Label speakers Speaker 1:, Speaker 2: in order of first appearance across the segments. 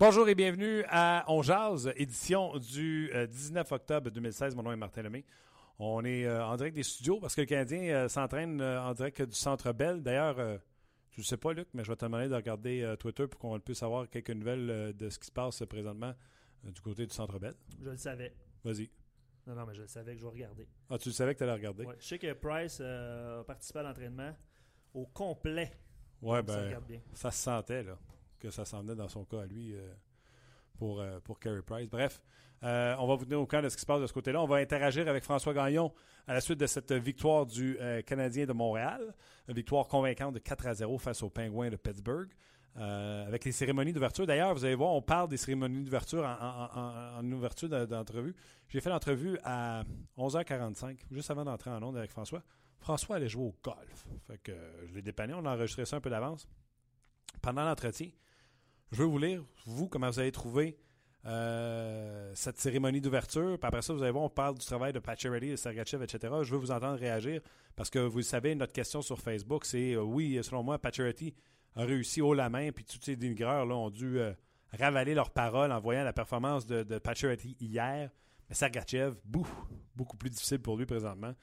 Speaker 1: Bonjour et bienvenue à On Jazz, édition du 19 octobre 2016. Mon nom est Martin Lemay. On est euh, en direct des studios parce que le Canadien euh, s'entraîne euh, en direct du Centre Bell. D'ailleurs, je ne sais pas, Luc, mais je vais te demander de regarder Twitter pour qu'on puisse avoir quelques nouvelles de ce qui se passe présentement du côté du Centre Bell.
Speaker 2: Je le savais.
Speaker 1: Vas-y.
Speaker 2: Non, non, mais je le savais que je vais regarder.
Speaker 1: Ah, tu le savais que tu allais regarder?
Speaker 2: Ouais. Je sais que Price a participé à l'entraînement au complet.
Speaker 1: Ouais, ben, ça, se sentait, là que ça s'en venait dans son cas à lui euh, pour, euh, pour Carey Price. Bref, euh, on va vous tenir au courant de ce qui se passe de ce côté-là. On va interagir avec François Gagnon à la suite de cette victoire du Canadien de Montréal. Une victoire convaincante de 4 à 0 face aux Penguins de Pittsburgh. avec les cérémonies d'ouverture. D'ailleurs, vous allez voir, on parle des cérémonies d'ouverture en, ouverture d'entrevue. J'ai fait l'entrevue à 11h45, juste avant d'entrer en onde avec François. François allait jouer au golf. Fait que je l'ai dépanné, on a enregistré ça un peu d'avance. Pendant l'entretien, je veux vous lire, vous, comment vous avez trouvé euh, cette cérémonie d'ouverture. Puis après ça, vous allez voir, on parle du travail de Pacioretty, de Sergachev, etc. Je veux vous entendre réagir parce que vous savez, notre question sur Facebook, c'est euh, oui, selon moi, Pacioretty a réussi haut la main, puis tous ces dénigreurs là, ont dû euh, ravaler leurs paroles en voyant la performance de, de hier. Mais Sergachev, beaucoup plus difficile pour lui présentement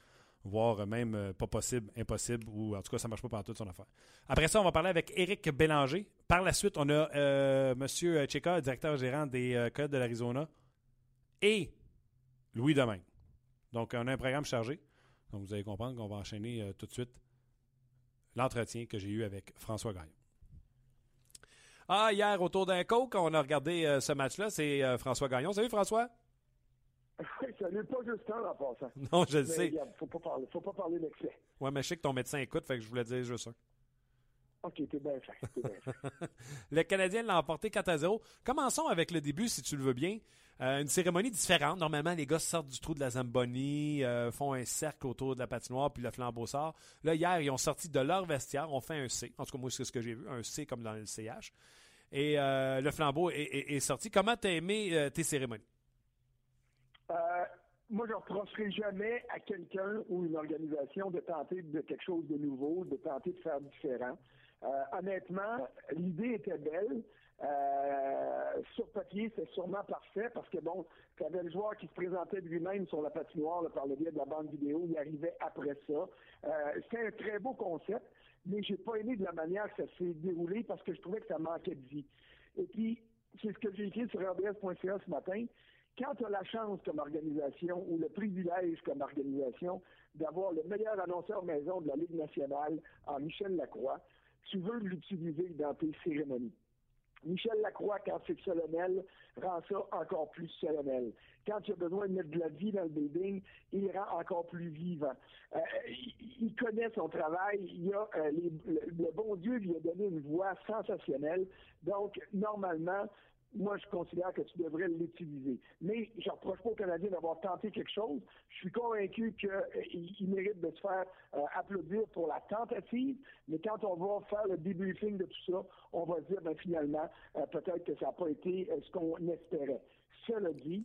Speaker 1: voire même euh, pas possible, impossible, ou en tout cas, ça ne marche pas pendant toute son affaire. Après ça, on va parler avec Éric Bélanger. Par la suite, on a euh, M. Cheka, directeur gérant des euh, Codes de l'Arizona, et Louis Domingue. Donc, on a un programme chargé. Donc, vous allez comprendre qu'on va enchaîner tout de suite l'entretien que j'ai eu avec François Gagnon. Ah, hier, autour d'un coke, on a regardé ce match-là. C'est François Gagnon. Salut, François?
Speaker 3: N'est pas juste un en passant.
Speaker 1: Non, je le sais.
Speaker 3: Il faut pas parler, faut pas parler d'excès.
Speaker 1: Oui, mais je sais que ton médecin écoute, fait que je voulais dire juste ça.
Speaker 3: OK, t'es bien fait. Bien fait.
Speaker 1: le Canadien l'a emporté 4 à 0. Commençons avec le début, si tu le veux bien. Euh, une cérémonie différente. Normalement, les gars sortent du trou de la Zamboni, euh, font un cercle autour de la patinoire, puis le flambeau sort. Là, hier, ils ont sorti de leur vestiaire, ont fait un C. En tout cas, moi, c'est ce que j'ai vu, un C comme dans le CH. Et euh, le flambeau est, sorti. Comment t'as aimé tes cérémonies?
Speaker 3: Moi, je ne reprocherai jamais à quelqu'un ou une organisation de tenter de quelque chose de nouveau, de tenter de faire différent. Euh, honnêtement, l'idée était belle. Euh, sur papier, c'est sûrement parfait parce que bon, tu avais le joueur qui se présentait lui-même sur la patinoire par le biais de la bande vidéo, il arrivait après ça. Euh, c'est un très beau concept, mais j'ai pas aimé de la manière que ça s'est déroulé parce que je trouvais que ça manquait de vie. Et puis, c'est ce que j'ai écrit sur RDS.ca ce matin quand tu as la chance comme organisation ou le privilège comme organisation d'avoir le meilleur annonceur maison de la Ligue nationale en Michel Lacroix, tu veux l'utiliser dans tes cérémonies. Michel Lacroix, quand c'est solennel, rend ça encore plus solennel. Quand tu as besoin de mettre de la vie dans le building, il rend encore plus vivant. Euh, il, connaît son travail. Il a, euh, le, bon Dieu lui a donné une voix sensationnelle. Donc, normalement, moi, je considère que tu devrais l'utiliser. Mais je ne reproche pas aux Canadiens d'avoir tenté quelque chose. Je suis convaincu qu'il euh, mérite de se faire euh, applaudir pour la tentative, mais quand on va faire le debriefing de tout ça, on va dire, ben, finalement, euh, peut-être que ça n'a pas été ce qu'on espérait. Cela dit,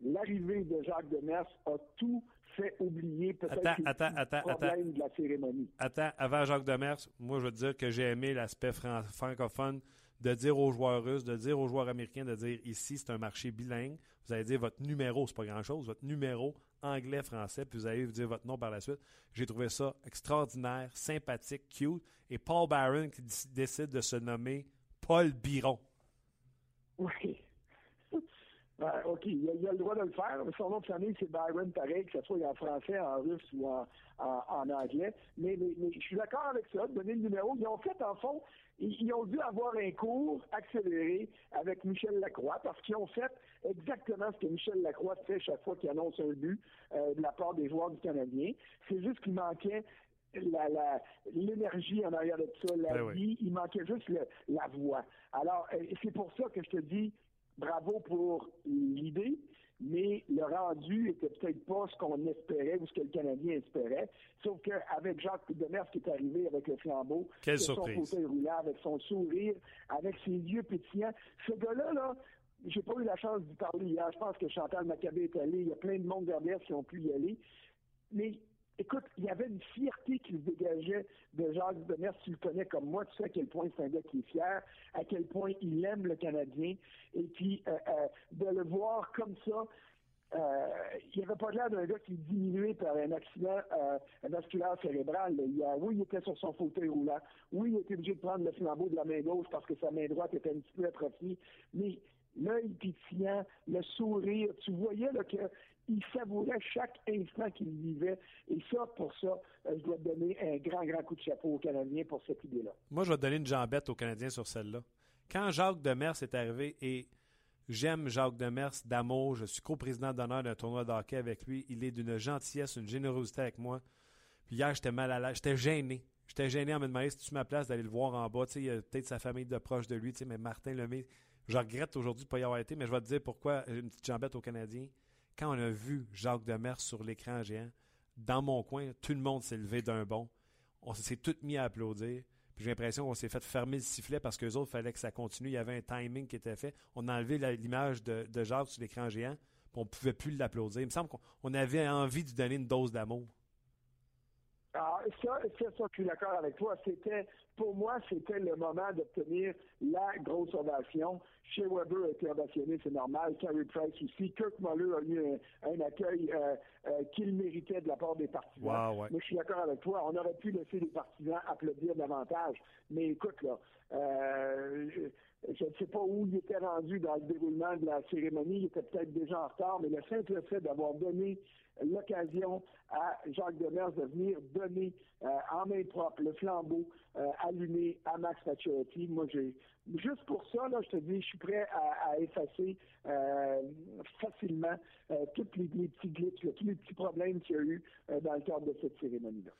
Speaker 3: l'arrivée de Jacques Demers a tout fait oublier peut-être le problème de la cérémonie.
Speaker 1: Attends, avant Jacques Demers, moi, je veux te dire que j'ai aimé l'aspect francophone de dire aux joueurs russes, de dire aux joueurs américains, de dire ici, c'est un marché bilingue. Vous allez dire votre numéro, c'est pas grand-chose, votre numéro anglais-français, puis vous allez vous dire votre nom par la suite. J'ai trouvé ça extraordinaire, sympathique, cute. Et Paul Barron qui décide de se nommer Paul Biron.
Speaker 3: Oui. OK, il a, le droit de le faire. Son nom de famille, c'est Byron, pareil, que ce soit en français, en russe ou en, en, anglais. Mais, mais, je suis d'accord avec ça, donner le numéro. Ils ont fait, en fond, ils, ont dû avoir un cours accéléré avec Michel Lacroix parce qu'ils ont fait exactement ce que Michel Lacroix fait chaque fois qu'il annonce un but euh, de la part des joueurs du Canadien. C'est juste qu'il manquait l'énergie en arrière de ça, la ben vie, il manquait juste la voix. Alors, euh, c'est pour ça que je te dis bravo pour l'idée, mais le rendu était peut-être pas ce qu'on espérait ou ce que le Canadien espérait. Sauf qu'avec Jacques Demers qui est arrivé avec le flambeau,
Speaker 1: avec son
Speaker 3: fauteuil roulant, avec son sourire, avec ses yeux pétillants, ce gars-là, là, j'ai pas eu la chance d'y parler hier. Je pense que Chantal Maccabé est allé. Il y a plein de monde derrière qui ont pu y aller. Mais écoute, il y avait une fierté qui se dégageait de Jacques Demers. Tu le connais comme moi, tu sais à quel point c'est un gars qui est fier, à quel point il aime le Canadien. Et puis, euh, euh, de le voir comme ça, euh, il avait pas l'air d'un gars qui est diminué par un accident vasculaire cérébral. Oui, il était sur son fauteuil roulant. Oui, il était obligé de prendre le flambeau de la main gauche parce que sa main droite était un petit peu atrophiée. Mais l'œil pétillant, le sourire, tu voyais que il savourait chaque instant qu'il vivait. Et ça, pour ça, euh, je dois donner un grand, grand coup de chapeau aux Canadiens pour cette idée-là.
Speaker 1: Moi, je vais donner une jambette aux Canadiens sur celle-là. Quand Jacques Demers est arrivé, et j'aime Jacques Demers d'amour, je suis co-président d'honneur d'un tournoi de hockey avec lui, il est d'une gentillesse, une générosité avec moi. Puis hier, j'étais mal à l'aise, j'étais gêné. J'étais gêné en me demandant si tu ma place d'aller le voir en bas? Il y a peut-être sa famille de proches de lui, mais Martin Lemay, je regrette aujourd'hui de ne pas y avoir été, mais je vais te dire pourquoi une petite jambette aux Canadiens quand on a vu Jacques Demers sur l'écran géant, dans mon coin, tout le monde s'est levé d'un bond. On s'est tous mis à applaudir. J'ai l'impression qu'on s'est fait fermer le sifflet parce qu'eux autres, il fallait que ça continue. Il y avait un timing qui était fait. On a enlevé l'image de, Jacques sur l'écran géant, puis on ne pouvait plus l'applaudir. Il me semble qu'on avait envie de donner une dose d'amour.
Speaker 3: Ah, ça, ça, je suis d'accord avec toi. C'était, pour moi, c'était le moment d'obtenir la grosse ovation. Chez Weber a été ovationné, c'est normal. Carey Price aussi. Kirk Muller a eu un, accueil euh, euh, qu'il méritait de la part des partisans. Mais je suis d'accord avec toi. On aurait pu laisser les partisans applaudir davantage. Mais écoute, là, euh, je ne sais pas où il était rendu dans le déroulement de la cérémonie. Il était peut-être déjà en retard, mais le simple fait d'avoir donné l'occasion à Jacques Demers de venir donner euh, en main propre le flambeau euh, allumé à Max Pacioretty. Moi, j'ai juste pour ça, là, je te dis, je suis prêt à, effacer euh, facilement tous les, petits glitches, tous les petits problèmes qu'il y a eu dans le cadre de cette cérémonie-là.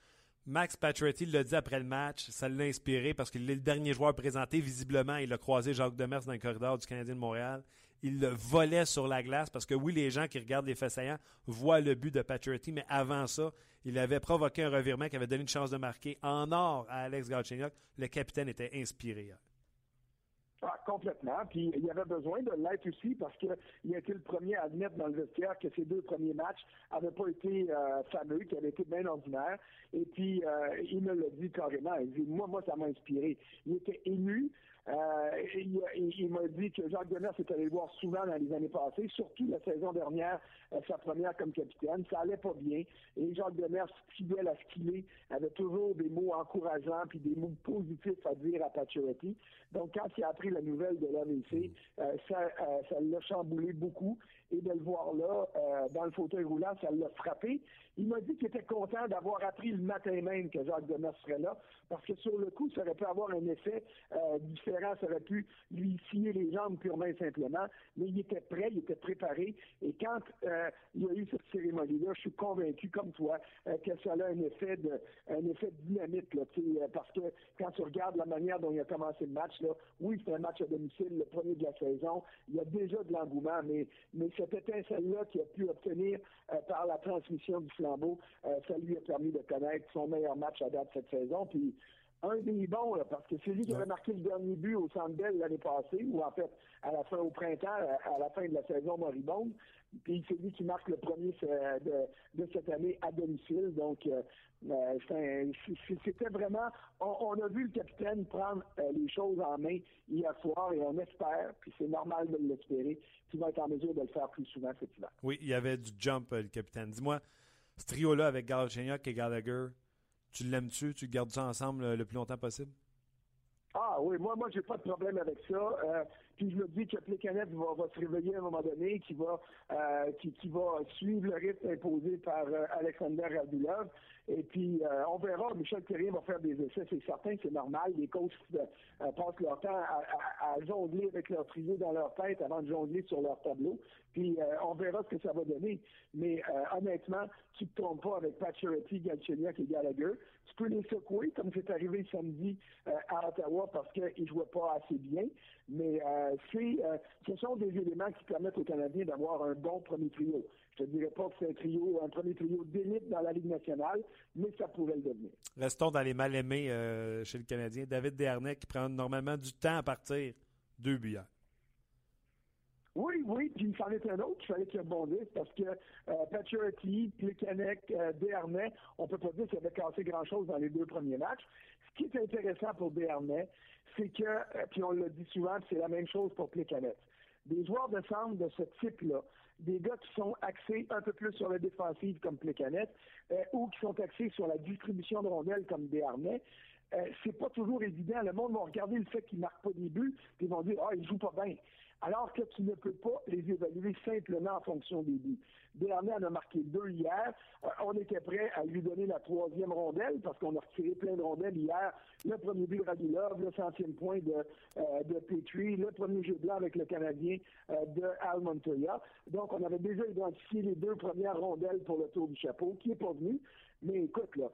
Speaker 1: Max Pacioretty l'a dit après le match, ça l'a inspiré parce qu'il est le dernier joueur présenté. Visiblement, il a croisé Jacques Demers dans le corridor du Canadien de Montréal il le volait sur la glace parce que oui, les gens qui regardent les faits saillants voient le but de Paturity, mais avant ça, il avait provoqué un revirement qui avait donné une chance de marquer en or à Alex Galchenyuk. Le capitaine était inspiré.
Speaker 3: Ah, complètement. Puis il avait besoin de l'être aussi parce qu'il a été le premier à admettre dans le vestiaire que ses deux premiers matchs n'avaient pas été euh, fameux, qu'ils avaient été bien ordinaires. Et puis euh, il me l'a dit carrément. Il dit Moi, moi, ça m'a inspiré. Il était ému. Euh, il, m'a dit que Jacques Demers est allé le voir souvent dans les années passées, surtout la saison dernière, euh, sa première comme capitaine. Ça allait pas bien. Et Jacques Demers, fidèle à ce qu'il est, avait toujours des mots encourageants puis des mots positifs à dire à Pacioretty. Donc, quand il a appris la nouvelle de l'AVC, euh, ça, ça l'a chamboulé beaucoup. Et de le voir là, dans le fauteuil roulant, ça l'a frappé. Il m'a dit qu'il était content d'avoir appris le matin même que Jacques Demers serait là, parce que sur le coup, ça aurait pu avoir un effet euh, différent, ça aurait pu lui scier les jambes purement et simplement, mais il était prêt, il était préparé, et quand euh, il y a eu cette cérémonie-là, je suis convaincu, comme toi, euh, que ça a un effet de un effet dynamique, là, parce que quand tu regardes la manière dont il a commencé le match, là, oui, c'est un match à domicile, le premier de la saison, il y a déjà de l'engouement, mais, mais cette étincelle-là qui a pu obtenir par la transmission du flanc euh, ça lui a permis de connaître son meilleur match à date cette saison. Puis un des bons, parce que c'est lui qui avait marqué le dernier but au Centre l'année passée, ou en fait à la fin au printemps, à, la fin de la saison moribonde. Puis c'est lui qui marque le premier euh, de, cette année à domicile. Donc euh, c'était vraiment, on, a vu le capitaine prendre les choses en main hier soir et on espère, puis c'est normal de l'espérer, qu'il va être en mesure de le faire plus souvent cet hiver.
Speaker 1: Oui, il y avait du jump, le capitaine. Dis-moi, ce trio-là avec Galchenyuk et Gallagher, tu l'aimes-tu? Tu gardes ça ensemble le, plus longtemps possible?
Speaker 3: Ah oui, moi, moi, j'ai pas de problème avec ça. Euh, Puis je me dis que Plekanec va, va se réveiller à un moment donné, qui va, euh, qui, qui, va suivre le rythme imposé par euh, Alexander Radulov. Et puis, euh, on verra. Michel Thierry va faire des essais, c'est certain, c'est normal. Les coachs euh, passent leur temps à, à, à, jongler avec leur trio dans leur tête avant de jongler sur leur tableau. Puis, euh, on verra ce que ça va donner. Mais honnêtement, tu ne te trompes pas avec Pacioretty, Galchenyuk et Gallagher. Tu peux les secouer, comme c'est arrivé samedi à Ottawa, parce qu'ils ne jouaient pas assez bien. Mais c'est, ce sont des éléments qui permettent aux Canadiens d'avoir un bon premier trio. Je ne dirais pas que c'est un trio, un premier trio d'élite dans la Ligue nationale, mais ça pourrait le devenir.
Speaker 1: Restons dans les mal-aimés euh, chez le Canadien. David Dernay qui prend normalement du temps à partir. Deux buts
Speaker 3: Oui, oui, puis il s'en est un autre, il fallait qu'il rebondisse parce que euh, Pacioretty, Plekanec, euh, Dernay, on ne peut pas dire qu'il avait cassé grand-chose dans les deux premiers matchs. Ce qui est intéressant pour Dernay, c'est que, euh, puis on l'a dit souvent, c'est la même chose pour Plekanec. Des joueurs de centre de ce type-là, des gars qui sont axés un peu plus sur la défensive comme Plecanet euh, ou qui sont axés sur la distribution de rondelles comme Desharnais, euh, c'est pas toujours évident. Le monde va regarder le fait qu'ils marquent pas des buts, puis ils vont dire Ah, ils jouent pas bien alors que tu ne peux pas les évaluer simplement en fonction des buts. Dernier en a marqué deux hier. Euh, on était prêt à lui donner la troisième rondelle parce qu'on a retiré plein de rondelles hier. Le premier but de Radulov, le centième point de, euh, de Petrie, le premier jeu blanc avec le Canadien euh, de Al Montoya. Donc, on avait déjà identifié les deux premières rondelles pour le tour du chapeau, qui n'est pas venu. Mais écoute, là,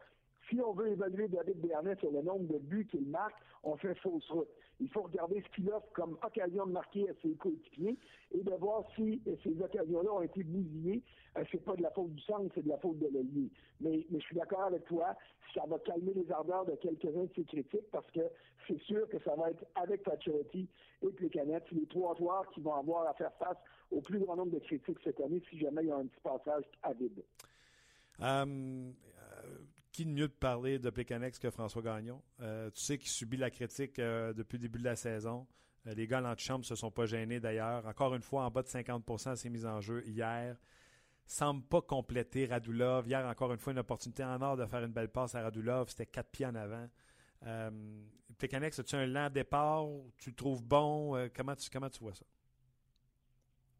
Speaker 3: si on veut évaluer David Bernet sur le nombre de buts qu'il marque, on fait fausse route. Il faut regarder ce qu'il offre comme occasion de marquer à ses coéquipiers et de voir si ces occasions-là ont été bousillées. Euh, c'est pas de la faute du centre, c'est de la faute de l'allié. Mais, mais je suis d'accord avec toi, ça va calmer les ardeurs de quelques-uns de ses critiques parce que c'est sûr que ça va être avec Pacioretty et Plecanet, les trois joueurs qui vont avoir à faire face au plus grand nombre de critiques cette année si jamais il y a un petit passage à vide.
Speaker 1: Um, qui de mieux de parler de Pécanex que François Gagnon? Euh, tu sais qu'il subit la critique euh, depuis le début de la saison. Euh, les gars en l'antichambre ne se sont pas gênés d'ailleurs. Encore une fois, en bas de 50% à ses mises en jeu hier. Semble pas compléter Radulov. Hier, encore une fois, une opportunité en or de faire une belle passe à Radulov. C'était quatre pieds en avant. Euh, as-tu un lent départ? Tu le trouves bon? comment, tu, comment tu vois ça?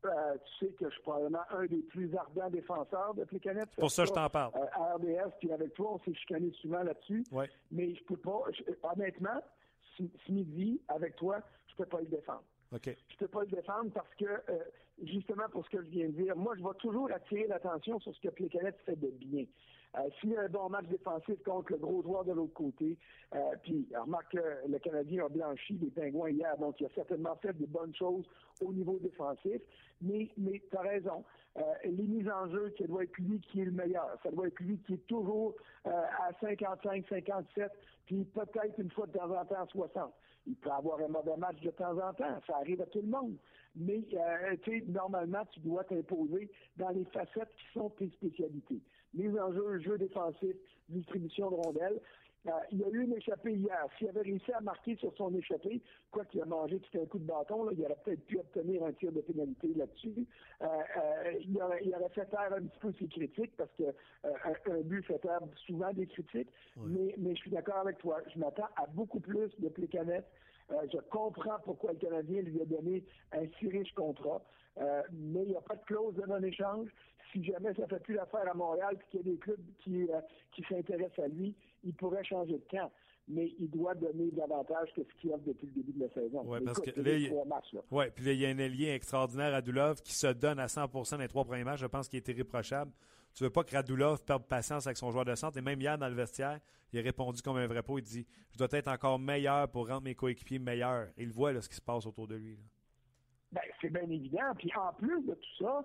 Speaker 3: Euh, tu sais que je suis probablement un des plus ardents défenseurs de Plecanet.
Speaker 1: Pour ça, je t'en parle.
Speaker 3: Euh, à RDS, puis avec toi, on s'est chicané souvent là-dessus.
Speaker 1: Ouais.
Speaker 3: Mais je peux pas, honnêtement, ce midi, avec toi, je peux pas le défendre.
Speaker 1: OK.
Speaker 3: Je peux pas le défendre parce que, euh, justement, pour ce que je viens de dire, moi, je vais toujours attirer l'attention sur ce que Plecanet fait de bien. Euh, S'il y a un bon match défensif contre le gros joueur de l'autre côté, euh, puis remarque que le Canadien a blanchi les Pingouins hier, donc il a certainement fait des bonnes choses au niveau défensif. Mais, mais tu as raison. Euh, les mises en jeu, ça doit être lui qui est le meilleur. Ça doit être lui qui est toujours euh, à 55, 57, puis peut-être une fois de temps en temps à 60. Il peut avoir un mauvais match de temps en temps. Ça arrive à tout le monde. Mais, tu sais, normalement, tu dois t'imposer dans les facettes qui sont tes spécialités mise en jeu, jeu défensif, distribution de rondelles. Euh, il y a eu une échappée hier. S'il avait réussi à marquer sur son échappée, quoi qu'il a mangé tout un coup de bâton, là, il aurait peut-être pu obtenir un tir de pénalité là-dessus. Euh, euh, il, aurait, il, aurait, fait taire un petit peu ses critiques parce que un, un, but fait taire souvent des critiques. Oui. Mais, mais je suis d'accord avec toi. Je m'attends à beaucoup plus de Plécanettes. Euh, je comprends pourquoi le Canadien lui a donné un si riche contrat. Mais il n'y a pas de clause de non-échange si jamais ça fait plus l'affaire à Montréal puis qu'il y a des clubs qui, euh, qui s'intéressent à lui, il pourrait changer de camp. Mais il doit donner davantage que ce qu'il offre depuis le début de la saison.
Speaker 1: Oui, parce que là, il... Ouais, puis là, il y a un allié extraordinaire, Radulov, qui se donne à 100 dans les trois premiers matchs. Je pense qu'il est irréprochable. Tu veux pas que Radulov perde patience avec son joueur de centre. Et même hier, dans le vestiaire, il a répondu comme un vrai pot. Il dit Je dois être encore meilleur pour rendre mes coéquipiers meilleurs. Il voit là, ce qui se passe autour de lui.
Speaker 3: Ben, c'est bien évident. Puis en plus de tout ça,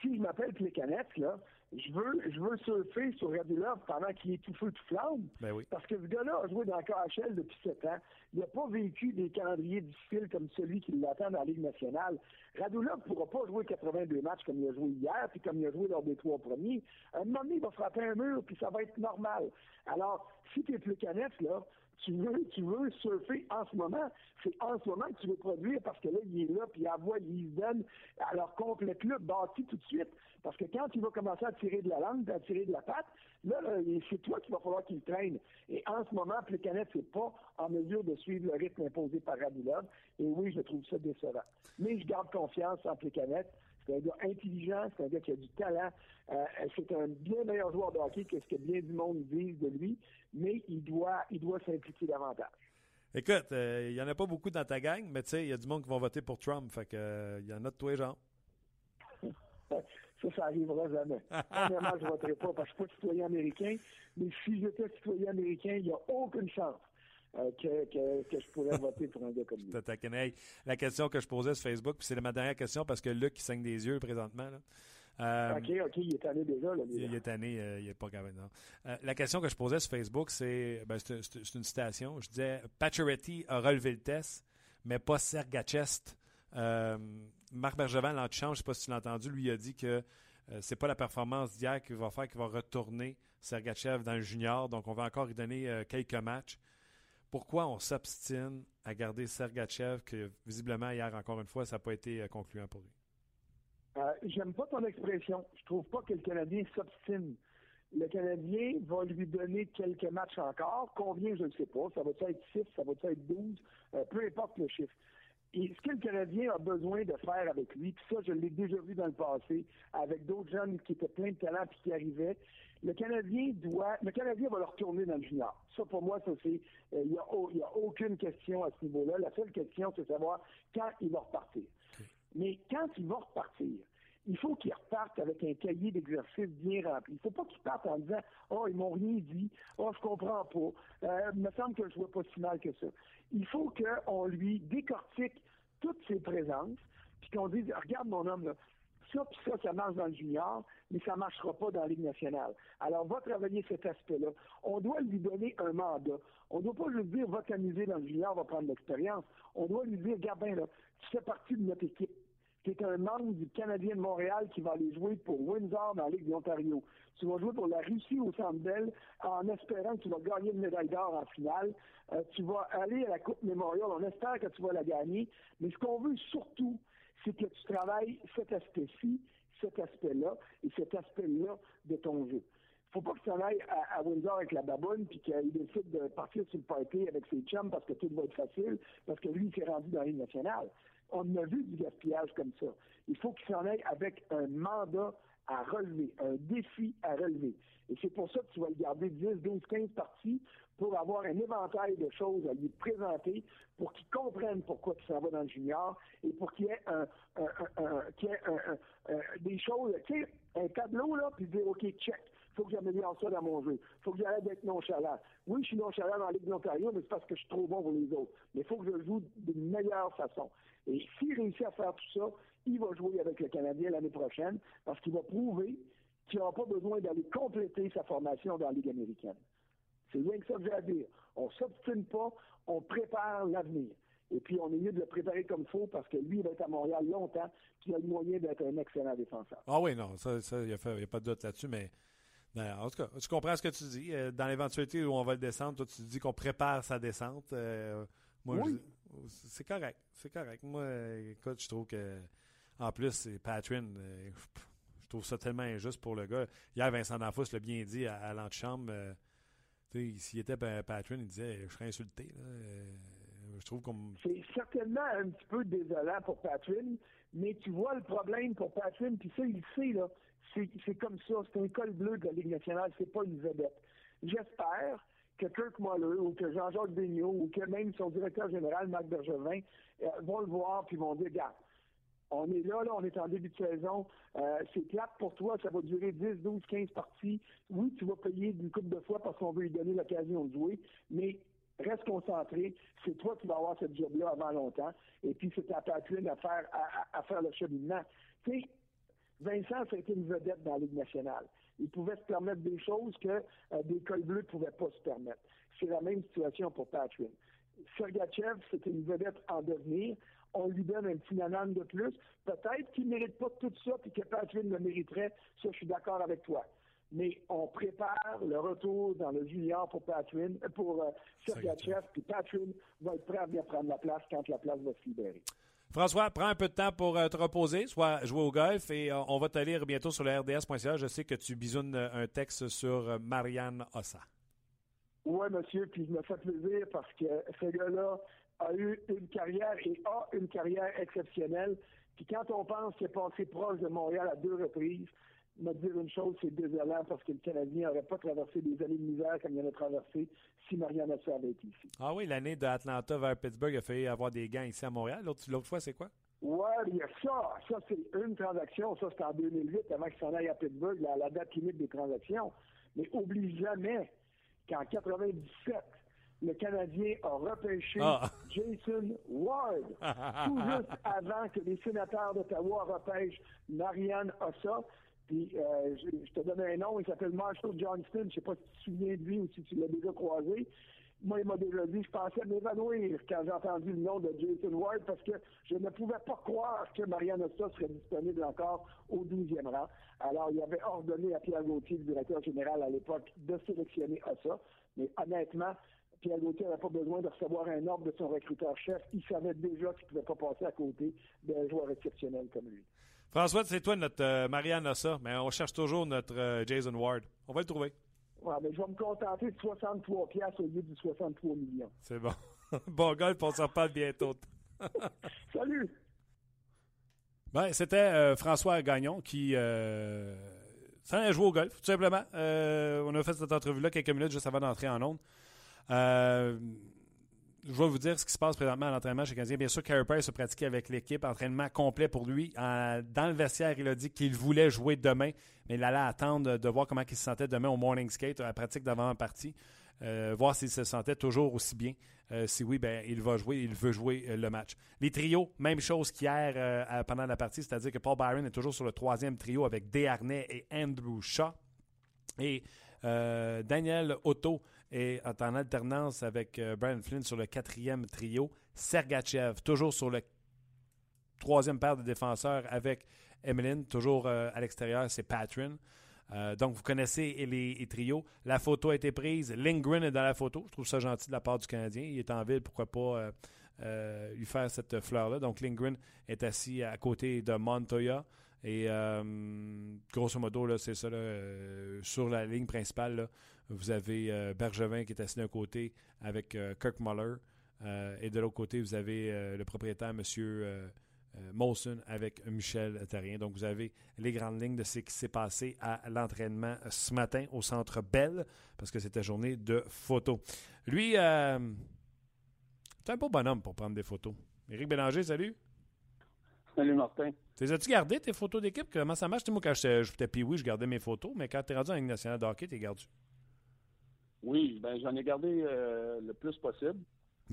Speaker 3: si je m'appelle Plécanette, là, je veux, je veux surfer sur Radulov pendant qu'il est tout feu, tout flamme.
Speaker 1: Ben oui.
Speaker 3: Parce que ce gars-là a joué dans le KHL depuis sept ans. Il n'a pas vécu des calendriers difficiles comme celui qui l'attend dans la Ligue nationale. Radulov ne pourra pas jouer 82 matchs comme il a joué hier, puis comme il a joué lors des trois premiers. Un moment donné, il va frapper un mur, puis ça va être normal. Alors, si tu es Plécanette, là, tu veux, tu veux surfer en ce moment. C'est en ce moment que tu veux produire parce que là, il est là, puis il envoie, il se donne complet club bâti tout de suite. Parce que quand tu vas commencer à tirer de la langue, à tirer de la patte, là, c'est toi qui va falloir qu'il traîne. Et en ce moment, Plekanec n'est pas en mesure de suivre le rythme imposé par Radulov. Et oui, je trouve ça décevant. Mais je garde confiance en Plekanec. C'est un gars intelligent, c'est un gars qui a du talent. Euh, c'est un bien meilleur joueur de hockey que ce que bien du monde disent de lui, mais il doit, il doit s'impliquer davantage.
Speaker 1: Écoute, euh, il n'y en a pas beaucoup dans ta gang, mais tu sais, il y a du monde qui vont voter pour Trump. Fait que euh, il y en a de tous les gens.
Speaker 3: ça, ça arrivera jamais. Premièrement, je ne voterai pas parce que je ne suis pas citoyen américain, mais si j'étais citoyen américain, il n'y a aucune chance euh, que, je pourrais voter pour un gars comme lui.
Speaker 1: la question que je posais sur Facebook, puis c'est ma dernière question parce que Luc, il saigne des yeux présentement.
Speaker 3: OK, OK, il est tanné déjà. Là,
Speaker 1: il, est tanné, euh, il n'est pas grave. la question que je posais sur Facebook, c'est ben, une citation. Je disais Pacioretty a relevé le test, mais pas Sergachev. Marc Bergevin, l'antichambre, je ne sais pas si tu l'as entendu, lui a dit que c'est pas la performance d'hier qui va faire qu'il va retourner Sergachev dans le junior. Donc, on va encore lui donner quelques matchs pourquoi on s'obstine à garder Sergachev, que visiblement, hier, encore une fois, ça n'a pas été euh, concluant pour lui?
Speaker 3: Euh, J'aime pas ton expression. Je trouve pas que le Canadien s'obstine. Le Canadien va lui donner quelques matchs encore. Combien, je ne sais pas. Ça va être 6, ça va être 12, euh, peu importe le chiffre. Et ce que le Canadien a besoin de faire avec lui, puis ça, je l'ai déjà vu dans le passé, avec d'autres jeunes qui étaient pleins de talent et qui arrivaient, le Canadien doit, le Canadien va le retourner dans le junior. Ça, pour moi, ça c'est, euh, il n'y a, aucune question à ce niveau-là. La seule question, c'est de savoir quand il va repartir. Mais quand il va repartir, il faut qu'il reparte avec un cahier d'exercice bien rempli. Il ne faut pas qu'il parte en disant Oh, ils m'ont rien dit, oh, je comprends pas, euh, il me semble que je vois pas si mal que ça. Il faut qu'on lui décortique toutes ses présences, puis qu'on dise Regarde mon homme, là, ça, puis ça, ça marche dans le junior, mais ça ne marchera pas dans la Ligue nationale. Alors, va travailler cet aspect-là. On doit lui donner un mandat. On ne doit pas juste dire, va dans le junior, va prendre l'expérience. On doit lui dire, regarde bien, là, tu fais partie de notre équipe. Tu es un membre du Canadien de Montréal qui va aller jouer pour Windsor dans la Ligue d'Ontario. Tu vas jouer pour la Russie au Centre Bell en espérant que tu vas gagner une médaille d'or en finale. Euh, tu vas aller à la Coupe Mémorial. On espère que tu vas la gagner. Mais ce qu'on veut surtout, c'est que tu travailles cet aspect-ci, cet aspect-là et cet aspect-là de ton jeu. Faut pas que tu ailles à, Windsor avec la baboune puis qu'il décide de partir sur le party avec ses chums parce que tout va être facile, parce que lui, il s'est rendu dans Ligue nationale. On a vu du gaspillage comme ça. Il faut qu'il s'en aille avec un mandat à relever, un défi à relever. Et c'est pour ça que tu vas le garder 10, 12, 15 parties pour avoir un éventail de choses à lui présenter pour qu'il comprenne pourquoi tu s'en vas dans le junior et pour qu'il y ait, un, des choses, tu sais, un tableau, là, puis dire, OK, check, faut que j'améliore ça dans mon jeu. faut que j'arrête d'être nonchalant. Oui, je suis nonchalant dans la Ligue d'Ontario, mais c'est parce que je suis trop bon pour les autres. Mais il faut que je joue d'une meilleure façon. Et s'il réussit à faire tout ça, il va jouer avec le Canadien l'année prochaine parce qu'il va prouver qu'il n'aura pas besoin d'aller compléter sa formation dans la Ligue américaine. C'est rien que ça que j'ai à dire. On ne s'obstine pas, on prépare l'avenir. Et puis, on est mieux de le préparer comme il faut parce que lui, il va être à Montréal longtemps, puis il a le moyen d'être un excellent défenseur.
Speaker 1: Ah oui, non, ça, il n'y a, pas de doute là-dessus, mais ben, en tout cas, tu comprends ce que tu dis. Euh, dans l'éventualité où on va le descendre, toi, tu dis qu'on prépare sa descente. Euh, moi, oui. C'est correct. C'est correct. Moi, écoute, je trouve que, en plus, c'est Patrin. Euh, je trouve ça tellement injuste pour le gars. Hier, Vincent D'Anfos l'a bien dit à, à l'antichambre. S'il était patron, il disait Je serais insulté. Euh, je trouve comme.
Speaker 3: C'est certainement un petit peu désolant pour Patrick, mais tu vois le problème pour Patrick, puis ça, il sait, là. C'est comme ça. C'est un col bleu de la Ligue nationale, c'est pas une vedette. J'espère que Kirk Muller ou que Jean-Jacques Daigneault ou que même son directeur général, Marc Bergevin, euh, vont le voir puis vont dire, regarde, on est là, là, on est en début de saison. Euh, c'est plate pour toi, ça va durer 10, 12, 15 parties. Oui, tu vas payer d'une coupe de fois parce qu'on veut lui donner l'occasion de jouer, mais reste concentré. C'est toi qui vas avoir cette job-là avant longtemps. Et puis, c'est ta patrouille à faire, à, faire le cheminement. Tu sais, Vincent, ça une vedette dans la Ligue nationale. Il pouvait se permettre des choses que euh, des cols bleus ne pouvaient pas se permettre. C'est la même situation pour Patrick. Sergachev, c'était une vedette en devenir on lui donne un petit nanane de plus. Peut-être qu'il ne mérite pas tout ça et que Patrick le mériterait. Ça, je suis d'accord avec toi. mais on prépare le retour dans le junior pour Patrin, pour euh, Sergachev, puis Patrin va être prêt à bien prendre la place quand la place va se libérer.
Speaker 1: François, prends un peu de temps pour euh, te reposer, soit jouer au golf, et euh, on va te lire bientôt sur le RDS.ca. Je sais que tu bisounes un texte sur Marianne Ossa.
Speaker 3: Oui, monsieur, puis je me fait plaisir parce que ce gars-là a eu une carrière et a une carrière exceptionnelle. Puis quand on pense qu'il est passé proche de Montréal à deux reprises, me dire une chose, c'est désolant parce que le Canadien n'aurait pas traversé des années de misère comme il en a traversé si Marianne Ossa avait été ici.
Speaker 1: Ah oui, l'année d'Atlanta vers Pittsburgh a fait avoir des gains ici à Montréal. L'autre fois, c'est quoi?
Speaker 3: Oui, il y a ça. Ça, c'est une transaction. Ça, c'était en 2008, avant qu'il s'en aille à Pittsburgh, la, la date limite des transactions. Mais oublie jamais qu'en 97, le Canadien a repêché ah. Jason Ward, tout juste avant que les sénateurs d'Ottawa repêchent Marianne Ossa. Puis, euh, je, te donne un nom, il s'appelle Marshall Johnston. Je ne sais pas si tu te souviens de lui ou si tu l'as déjà croisé. Moi, il m'a déjà dit, je pensais m'évanouir quand j'ai entendu le nom de Jason Ward parce que je ne pouvais pas croire que Marianne Ossa serait disponible encore au 12e rang. Alors, il avait ordonné à Pierre Gauthier, le directeur général à l'époque, de sélectionner Ossa. Mais honnêtement, Pierre Gauthier n'avait pas besoin de recevoir un ordre de son recruteur-chef. Il savait déjà qu'il ne pouvait pas passer à côté d'un joueur exceptionnel comme lui.
Speaker 1: François, c'est toi notre euh, Marianne Ossa, mais on cherche toujours notre euh, Jason Ward. On va le trouver.
Speaker 3: Ouais, mais je vais me contenter de 63 piastres au lieu de 63 millions.
Speaker 1: C'est bon. bon golf, on s'en parle bientôt.
Speaker 3: Salut!
Speaker 1: Ben, c'était euh, François Gagnon qui s'en a joué au golf, tout simplement. on a fait cette entrevue-là quelques minutes juste avant d'entrer en onde. Euh, je vais vous dire ce qui se passe présentement à l'entraînement chez Canadien. Bien sûr, Carey Price se pratiqué avec l'équipe, entraînement complet pour lui. dans le vestiaire, il a dit qu'il voulait jouer demain, mais il allait attendre de voir comment il se sentait demain au morning skate, à la pratique d'avant-partie, euh, voir s'il se sentait toujours aussi bien. Euh, si oui, ben, il va jouer, il veut jouer le match. Les trios, même chose qu'hier pendant la partie, c'est-à-dire que Paul Byron est toujours sur le troisième trio avec Desharnais et Andrew Shaw. Et Daniel Otto et en alternance avec euh, Brian Flynn sur le quatrième trio. Sergachev, toujours sur le troisième paire de défenseurs avec Emeline, toujours euh, à l'extérieur, c'est Patrin. Euh, donc, vous connaissez les, trios. La photo a été prise. Lindgren est dans la photo. Je trouve ça gentil de la part du Canadien. Il est en ville, pourquoi pas lui faire cette fleur-là. Donc, Lindgren est assis à côté de Montoya. Et grosso modo, c'est ça, sur la ligne principale, vous avez euh, Bergevin qui est assis d'un côté avec euh, Kirk Muller. Euh, et de l'autre côté, vous avez le propriétaire, M. Molson, avec Michel Terrien. Donc, vous avez les grandes lignes de ce qui s'est passé à l'entraînement ce matin au Centre Bell, parce que c'était journée de photos. Lui, c'est un beau bonhomme pour prendre des photos. Éric Bélanger, salut.
Speaker 4: Salut Martin.
Speaker 1: Tu as-tu gardé tes photos d'équipe? Comment ça marche? Moi, quand j'étais puis je gardais mes photos, mais quand tu es rendu en Ligue nationale de hockey, tu gardes
Speaker 4: oui, ben j'en ai gardé euh, le plus possible.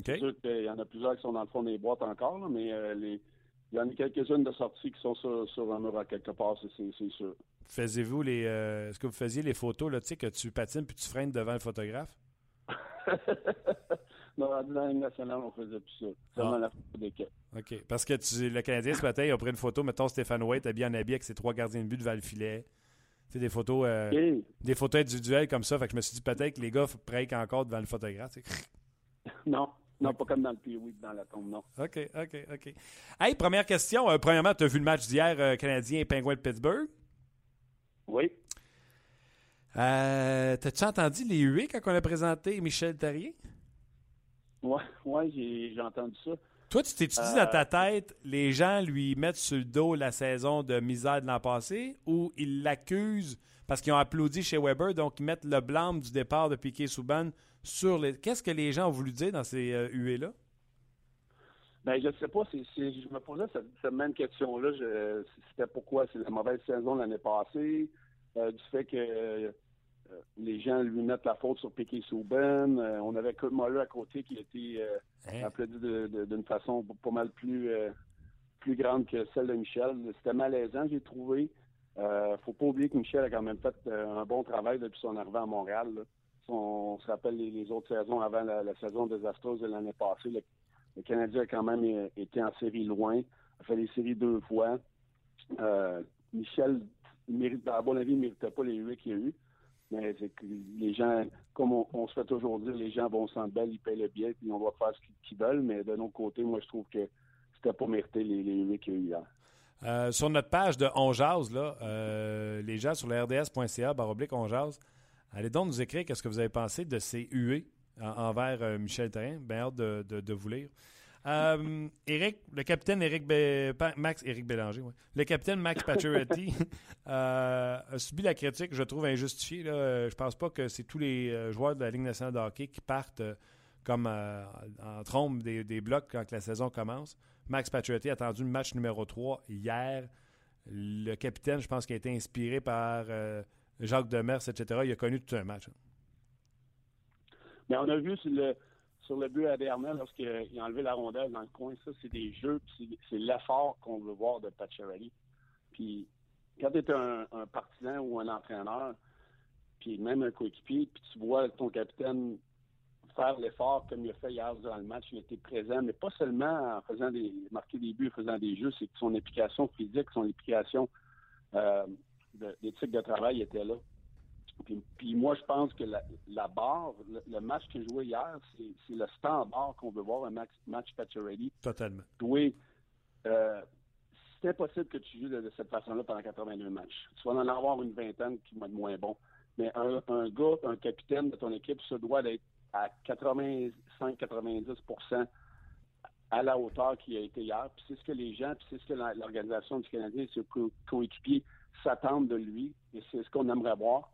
Speaker 4: C'est sûr qu'il y en a plusieurs qui sont dans le fond des boîtes encore, mais euh, les, il y en a quelques-unes de sorties qui sont sur, un mur à quelque part, c'est sûr.
Speaker 1: Faisiez-vous les. Euh, est-ce que vous faisiez les photos, là, tu sais, que tu patines puis tu freines devant le photographe?
Speaker 4: non, dans la nationale, on faisait plus ça. Seulement ah. la photo d'équipe.
Speaker 1: OK. Parce que tu, le Canadien, ce matin, il a pris une photo, mettons Stéphane White habillé en habillé avec ses trois gardiens de but devant le filet des photos, euh, des photos individuelles comme ça. Fait que je me suis dit peut-être que les gars prêtent encore devant le photographe.
Speaker 4: Non. Non, pas comme dans le pays, dans la tombe, non.
Speaker 1: OK, OK, OK. Hey, première question. Euh, premièrement, tu as vu le match d'hier euh, canadien et Penguin de Pittsburgh?
Speaker 4: Oui.
Speaker 1: T'as-tu entendu les huées quand on a présenté Michel Tarier?
Speaker 4: Oui, ouais, j'ai entendu ça.
Speaker 1: Toi, tu t'es dit dans ta tête, les gens lui mettent sur le dos la saison de misère de l'an passé ou ils l'accusent parce qu'ils ont applaudi chez Weber, donc ils mettent le blâme du départ de Piquet Souban sur les. Qu'est-ce que les gens ont voulu dire dans ces euh, huées-là?
Speaker 4: Ben, je ne sais pas. je me posais cette, même question-là. C'était pourquoi c'est la mauvaise saison l'année passée, euh, du fait que euh, les gens lui mettent la faute sur Piquet Souben. Euh, on avait Kurt Muller à côté qui était euh, hein? applaudi d'une façon pas mal plus plus grande que celle de Michel. C'était malaisant, j'ai trouvé. Euh, faut pas oublier que Michel a quand même fait un bon travail depuis son arrivée à Montréal. On, se rappelle les, autres saisons avant la, saison désastreuse de l'année passée. Le, Canadien a quand même été en série loin, a fait les séries deux fois. Michel mérite, à mon avis, ne méritait pas les huit qu'il y a eu. Mais les gens, comme on, se fait toujours dire, les gens vont s'en belle, ils paient le billet, puis on va faire ce qu'ils veulent. Mais de notre côté, moi, je trouve que c'était pas mérité les, les qu'il y a eu hier.
Speaker 1: Euh, sur notre page de On là, euh, les gens sur le rds.ca, baroblique On allez donc nous écrire qu'est-ce que vous avez pensé de ces huées envers euh, Michel Therrien. Bien hâte de, vous lire. Eric, le capitaine Eric Max Eric Bélanger, le capitaine Max Pacioretty a subi la critique, je trouve injustifiée. Là. Je pense pas que c'est tous les joueurs de la Ligue nationale de hockey qui partent comme en trombe des, des, blocs quand la saison commence. Max Pacioretty a attendu le match numéro 3 hier. Le capitaine, je pense, qui a été inspiré par euh, Jacques Demers, etc. Il a connu tout un match.
Speaker 4: Mais on a vu le, sur le but à lorsqu'il a enlevé la rondelle dans le coin, ça, c'est des jeux, c'est l'effort qu'on veut voir de Pacioretty. Puis, quand tu es un, partisan ou un entraîneur, puis même un coéquipier, puis tu vois ton capitaine faire l'effort comme il a fait hier dans le match. Il était présent, mais pas seulement en faisant des marquer des buts, en faisant des jeux, c'est que son implication physique, son implication euh, d'éthique de travail était là. Puis, moi, je pense que la, barre, le, match qu'il jouait hier, c'est le standard qu'on veut voir un match, match ready.
Speaker 1: Totalement.
Speaker 4: Oui. Euh, c'est impossible que tu joues de, cette façon-là pendant 82 matchs. Tu vas en avoir une vingtaine qui vont être moins bons. Mais un, un gars, un capitaine de ton équipe, se doit d'être à 85-90% à la hauteur qu'il a été hier. Puis c'est ce que les gens, puis c'est ce que l'organisation du Canadien et ses coéquipiers s'attendent de lui. Et c'est ce qu'on aimerait voir,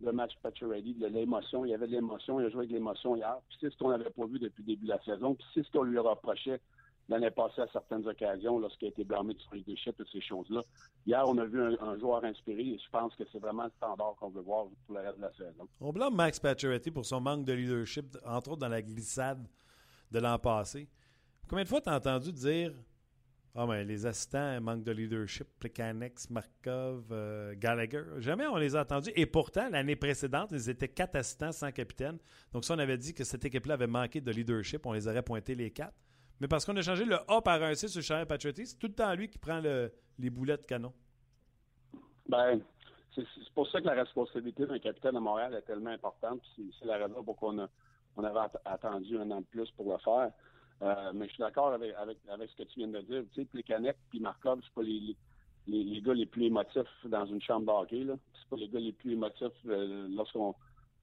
Speaker 4: le match Ready, de l'émotion. Il y avait de l'émotion, il a joué avec l'émotion hier. Puis c'est ce qu'on n'avait pas vu depuis le début de la saison. Puis c'est ce qu'on lui reprochait l'année passée à certaines occasions lorsqu'il a été blâmé de son leadership et ces choses-là. Hier, on a vu un, joueur inspiré et je pense que c'est vraiment le standard qu'on veut voir pour le reste de la saison.
Speaker 1: On blâme Max Pacioretty pour son manque de leadership, entre autres dans la glissade de l'an passé. Combien de fois tu as entendu dire ah, ben, les assistants manquent de leadership, Plekanex, Markov, euh, Gallagher. Jamais on les a entendus. Et pourtant, l'année précédente, ils étaient quatre assistants sans capitaine. Donc, si on avait dit que cette équipe-là avait manqué de leadership, on les aurait pointés les quatre. Mais parce qu'on a changé le A par un C sur Charles Patriotti, c'est tout le temps lui qui prend les boulets de canon.
Speaker 4: Ben, c'est pour ça que la responsabilité d'un capitaine à Montréal est tellement importante. C'est la raison pour on, on avait attendu un an de plus pour le faire. Euh, mais je suis d'accord avec, avec, ce que tu viens de dire. Tu sais, puis Markov, c'est pas les, les, gars les plus émotifs dans une chambre d'hockey. C'est pas les gars les plus émotifs euh, lorsqu'on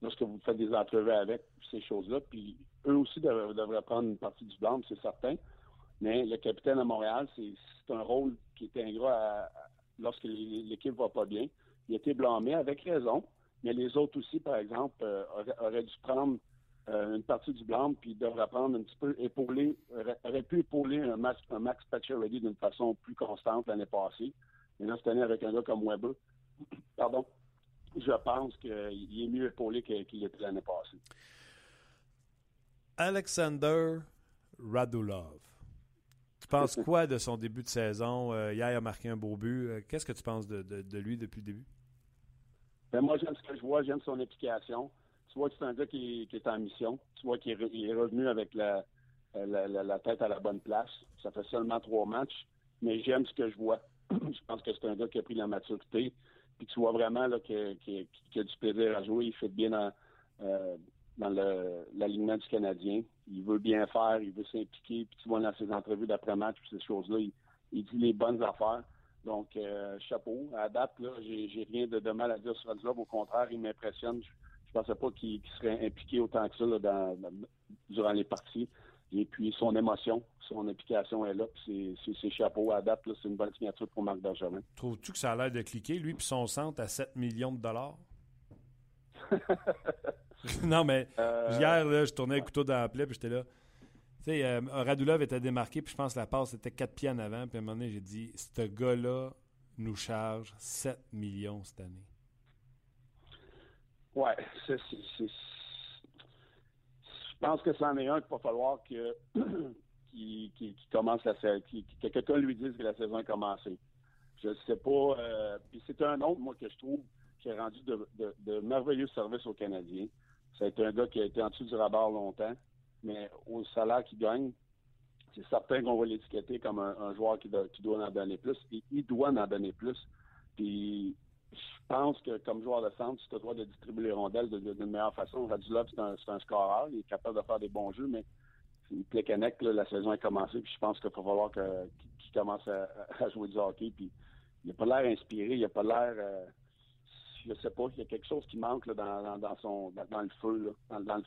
Speaker 4: lorsque vous faites des entrevues avec ces choses-là. Puis eux aussi devraient, prendre une partie du blanc, c'est certain. Mais le capitaine à Montréal, c'est un rôle qui est ingrat lorsque l'équipe va pas bien. Il a été blâmé avec raison, mais les autres aussi, par exemple, euh, auraient, dû prendre euh, une partie du blanc, puis devraient prendre un petit peu épauler, auraient, pu épauler un Max, un Max Pacioretty d'une façon plus constante l'année passée. Mais là, cette année, avec un gars comme Weber, pardon, je pense qu'il est mieux épaulé qu'il était l'année passée.
Speaker 1: Alexander Radulov. Tu penses quoi de son début de saison? Euh, hier, il a marqué un beau but. Euh, qu'est-ce que tu penses de, lui depuis le début?
Speaker 4: Ben, moi, j'aime ce que je vois. J'aime son implication. Tu vois que c'est un gars qui, est en mission. Tu vois qu'il est, revenu avec la, tête à la bonne place. Ça fait seulement trois matchs, mais j'aime ce que je vois. je pense que c'est un gars qui a pris la maturité. Puis tu vois vraiment qu'il a du plaisir à jouer. Il fait bien dans, euh, l'alignement du Canadien. Il veut bien faire, il veut s'impliquer. Puis tu vois dans ses entrevues d'après-match, ces choses-là, il, dit les bonnes affaires. Donc, euh, chapeau. À date, là, j'ai rien de, mal à dire sur Radulov. Au contraire, il m'impressionne. Ne pensais pas qu'il serait impliqué autant que ça dans, durant les parties. Et puis, son émotion, son implication est là. C'est chapeau. À date, c'est une bonne signature pour Marc Bergevin.
Speaker 1: Trouves-tu que ça a l'air de cliquer, lui, puis son centre à 7 millions de dollars? non, mais euh, hier, je tournais le couteau dans la plaie, puis j'étais là. Tu sais, euh, Radulov était démarqué, puis je pense que la passe était 4 pieds en avant. Puis à un moment donné, j'ai dit ce gars-là nous charge 7 millions cette année.
Speaker 4: Ouais, c'est. Je pense que c'en est un qu'il va falloir que. qui, commence la saison. que quelqu'un lui dise que la saison a commencé. Je ne sais pas. Euh, puis c'est un autre, moi, que je trouve qui a rendu de, de merveilleux services aux Canadiens. Ça a été un gars qui a été en dessous du radar longtemps, mais au salaire qu'il gagne, c'est certain qu'on va l'étiqueter comme un, joueur qui doit, en donner plus. Et il doit en donner plus. Puis je pense que comme joueur de centre, tu te droit de distribuer les rondelles d'une meilleure façon. Radulov, c'est un, scoreur, il est capable de faire des bons jeux, mais Plekanec, la saison est commencée, puis je pense qu'il va falloir qu'il commence à, jouer du hockey. Puis il n'a pas l'air inspiré, il n'a pas l'air. Euh, je sais pas, il y a quelque chose qui manque dans, dans, son, dans, le feu, dans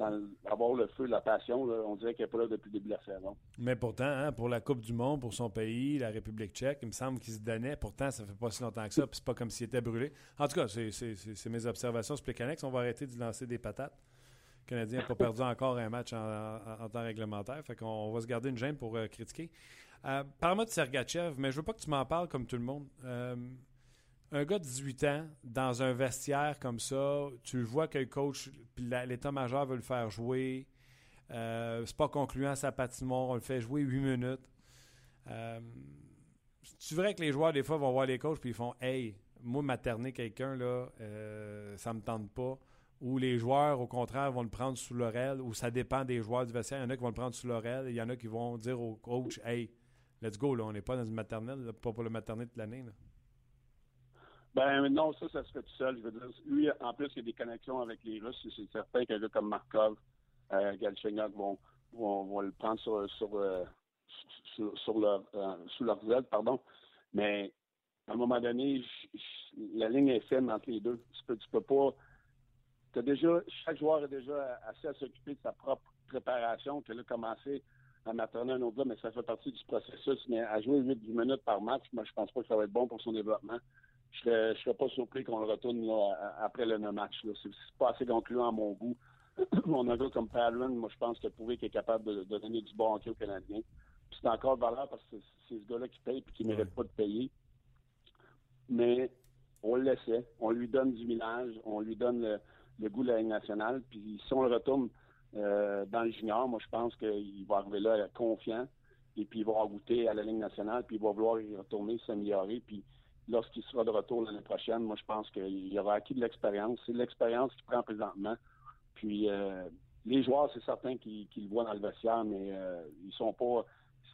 Speaker 4: avoir le feu, la passion, on dirait qu'il n'est pas là depuis le début de la saison.
Speaker 1: Mais pourtant, hein, pour la Coupe du Monde, pour son pays, la République tchèque, il me semble qu'il se donnait. Pourtant, ça fait pas si longtemps que ça, puis c'est pas comme s'il était brûlé. En tout cas, c'est mes observations sur On va arrêter de lancer des patates. Le Canadien n'a pas perdu encore un match en, temps réglementaire. Fait qu'on va se garder une gêne pour euh, critiquer. Euh, Parle-moi de Sergachev, mais je veux pas que tu m'en parles comme tout le monde. Euh, un gars de 18 ans, dans un vestiaire comme ça, tu vois que le coach, l'état-major veut le faire jouer. Euh, c'est pas concluant sa patinoire, on le fait jouer 8 minutes. Euh, tu verrais que les joueurs, des fois, vont voir les coachs puis ils font Hey, moi, materner quelqu'un, là, euh, ça me tente pas. Ou les joueurs, au contraire, vont le prendre sous l'oreille, ou ça dépend des joueurs du vestiaire. Il y en a qui vont le prendre sous l'oreille, il y en a qui vont dire au coach Hey, let's go, là, on n'est pas dans une maternelle, pas pour le maternité de l'année.
Speaker 4: Ben non, ça, ça se fait tout seul. Je veux dire, lui, en plus, il y a des connexions avec les Russes. C'est certain qu'un gars comme Markov, euh, Galchenyuk vont, vont, le prendre sur, sur, euh, sur, leur, euh, sous leur aile, pardon. Mais à un moment donné, la ligne est fine entre les deux. Tu peux, tu peux pas. As déjà, chaque joueur a déjà assez à s'occuper de sa propre préparation, que là, commencer à maternel un autre gars, mais ça fait partie du processus. Mais à jouer 8 minutes par match, moi, je pense pas que ça va être bon pour son développement je ne serais pas surpris qu'on le retourne après le match. C'est pas assez concluant à mon goût. On a vu comme Padron, moi je pense qu'il a prouvé qu'il est capable de, donner du bon hockey aux Canadiens. C'est encore valeur parce que c'est ce gars-là qui paye et qui ne mérite pas de payer. Mais on le laissait, on lui donne du village, on lui donne le, goût de la Ligue nationale. Puis si on le retourne euh, dans le junior, moi je pense qu'il va arriver là confiant et puis il va goûter à la Ligue nationale, puis il va vouloir y retourner, s'améliorer. Puis lorsqu'il sera de retour l'année prochaine, moi, je pense qu'il aura acquis de l'expérience. C'est l'expérience qu'il prend présentement. Puis, euh, les joueurs, c'est certain qu'ils le voient dans le vestiaire, mais euh, ils sont pas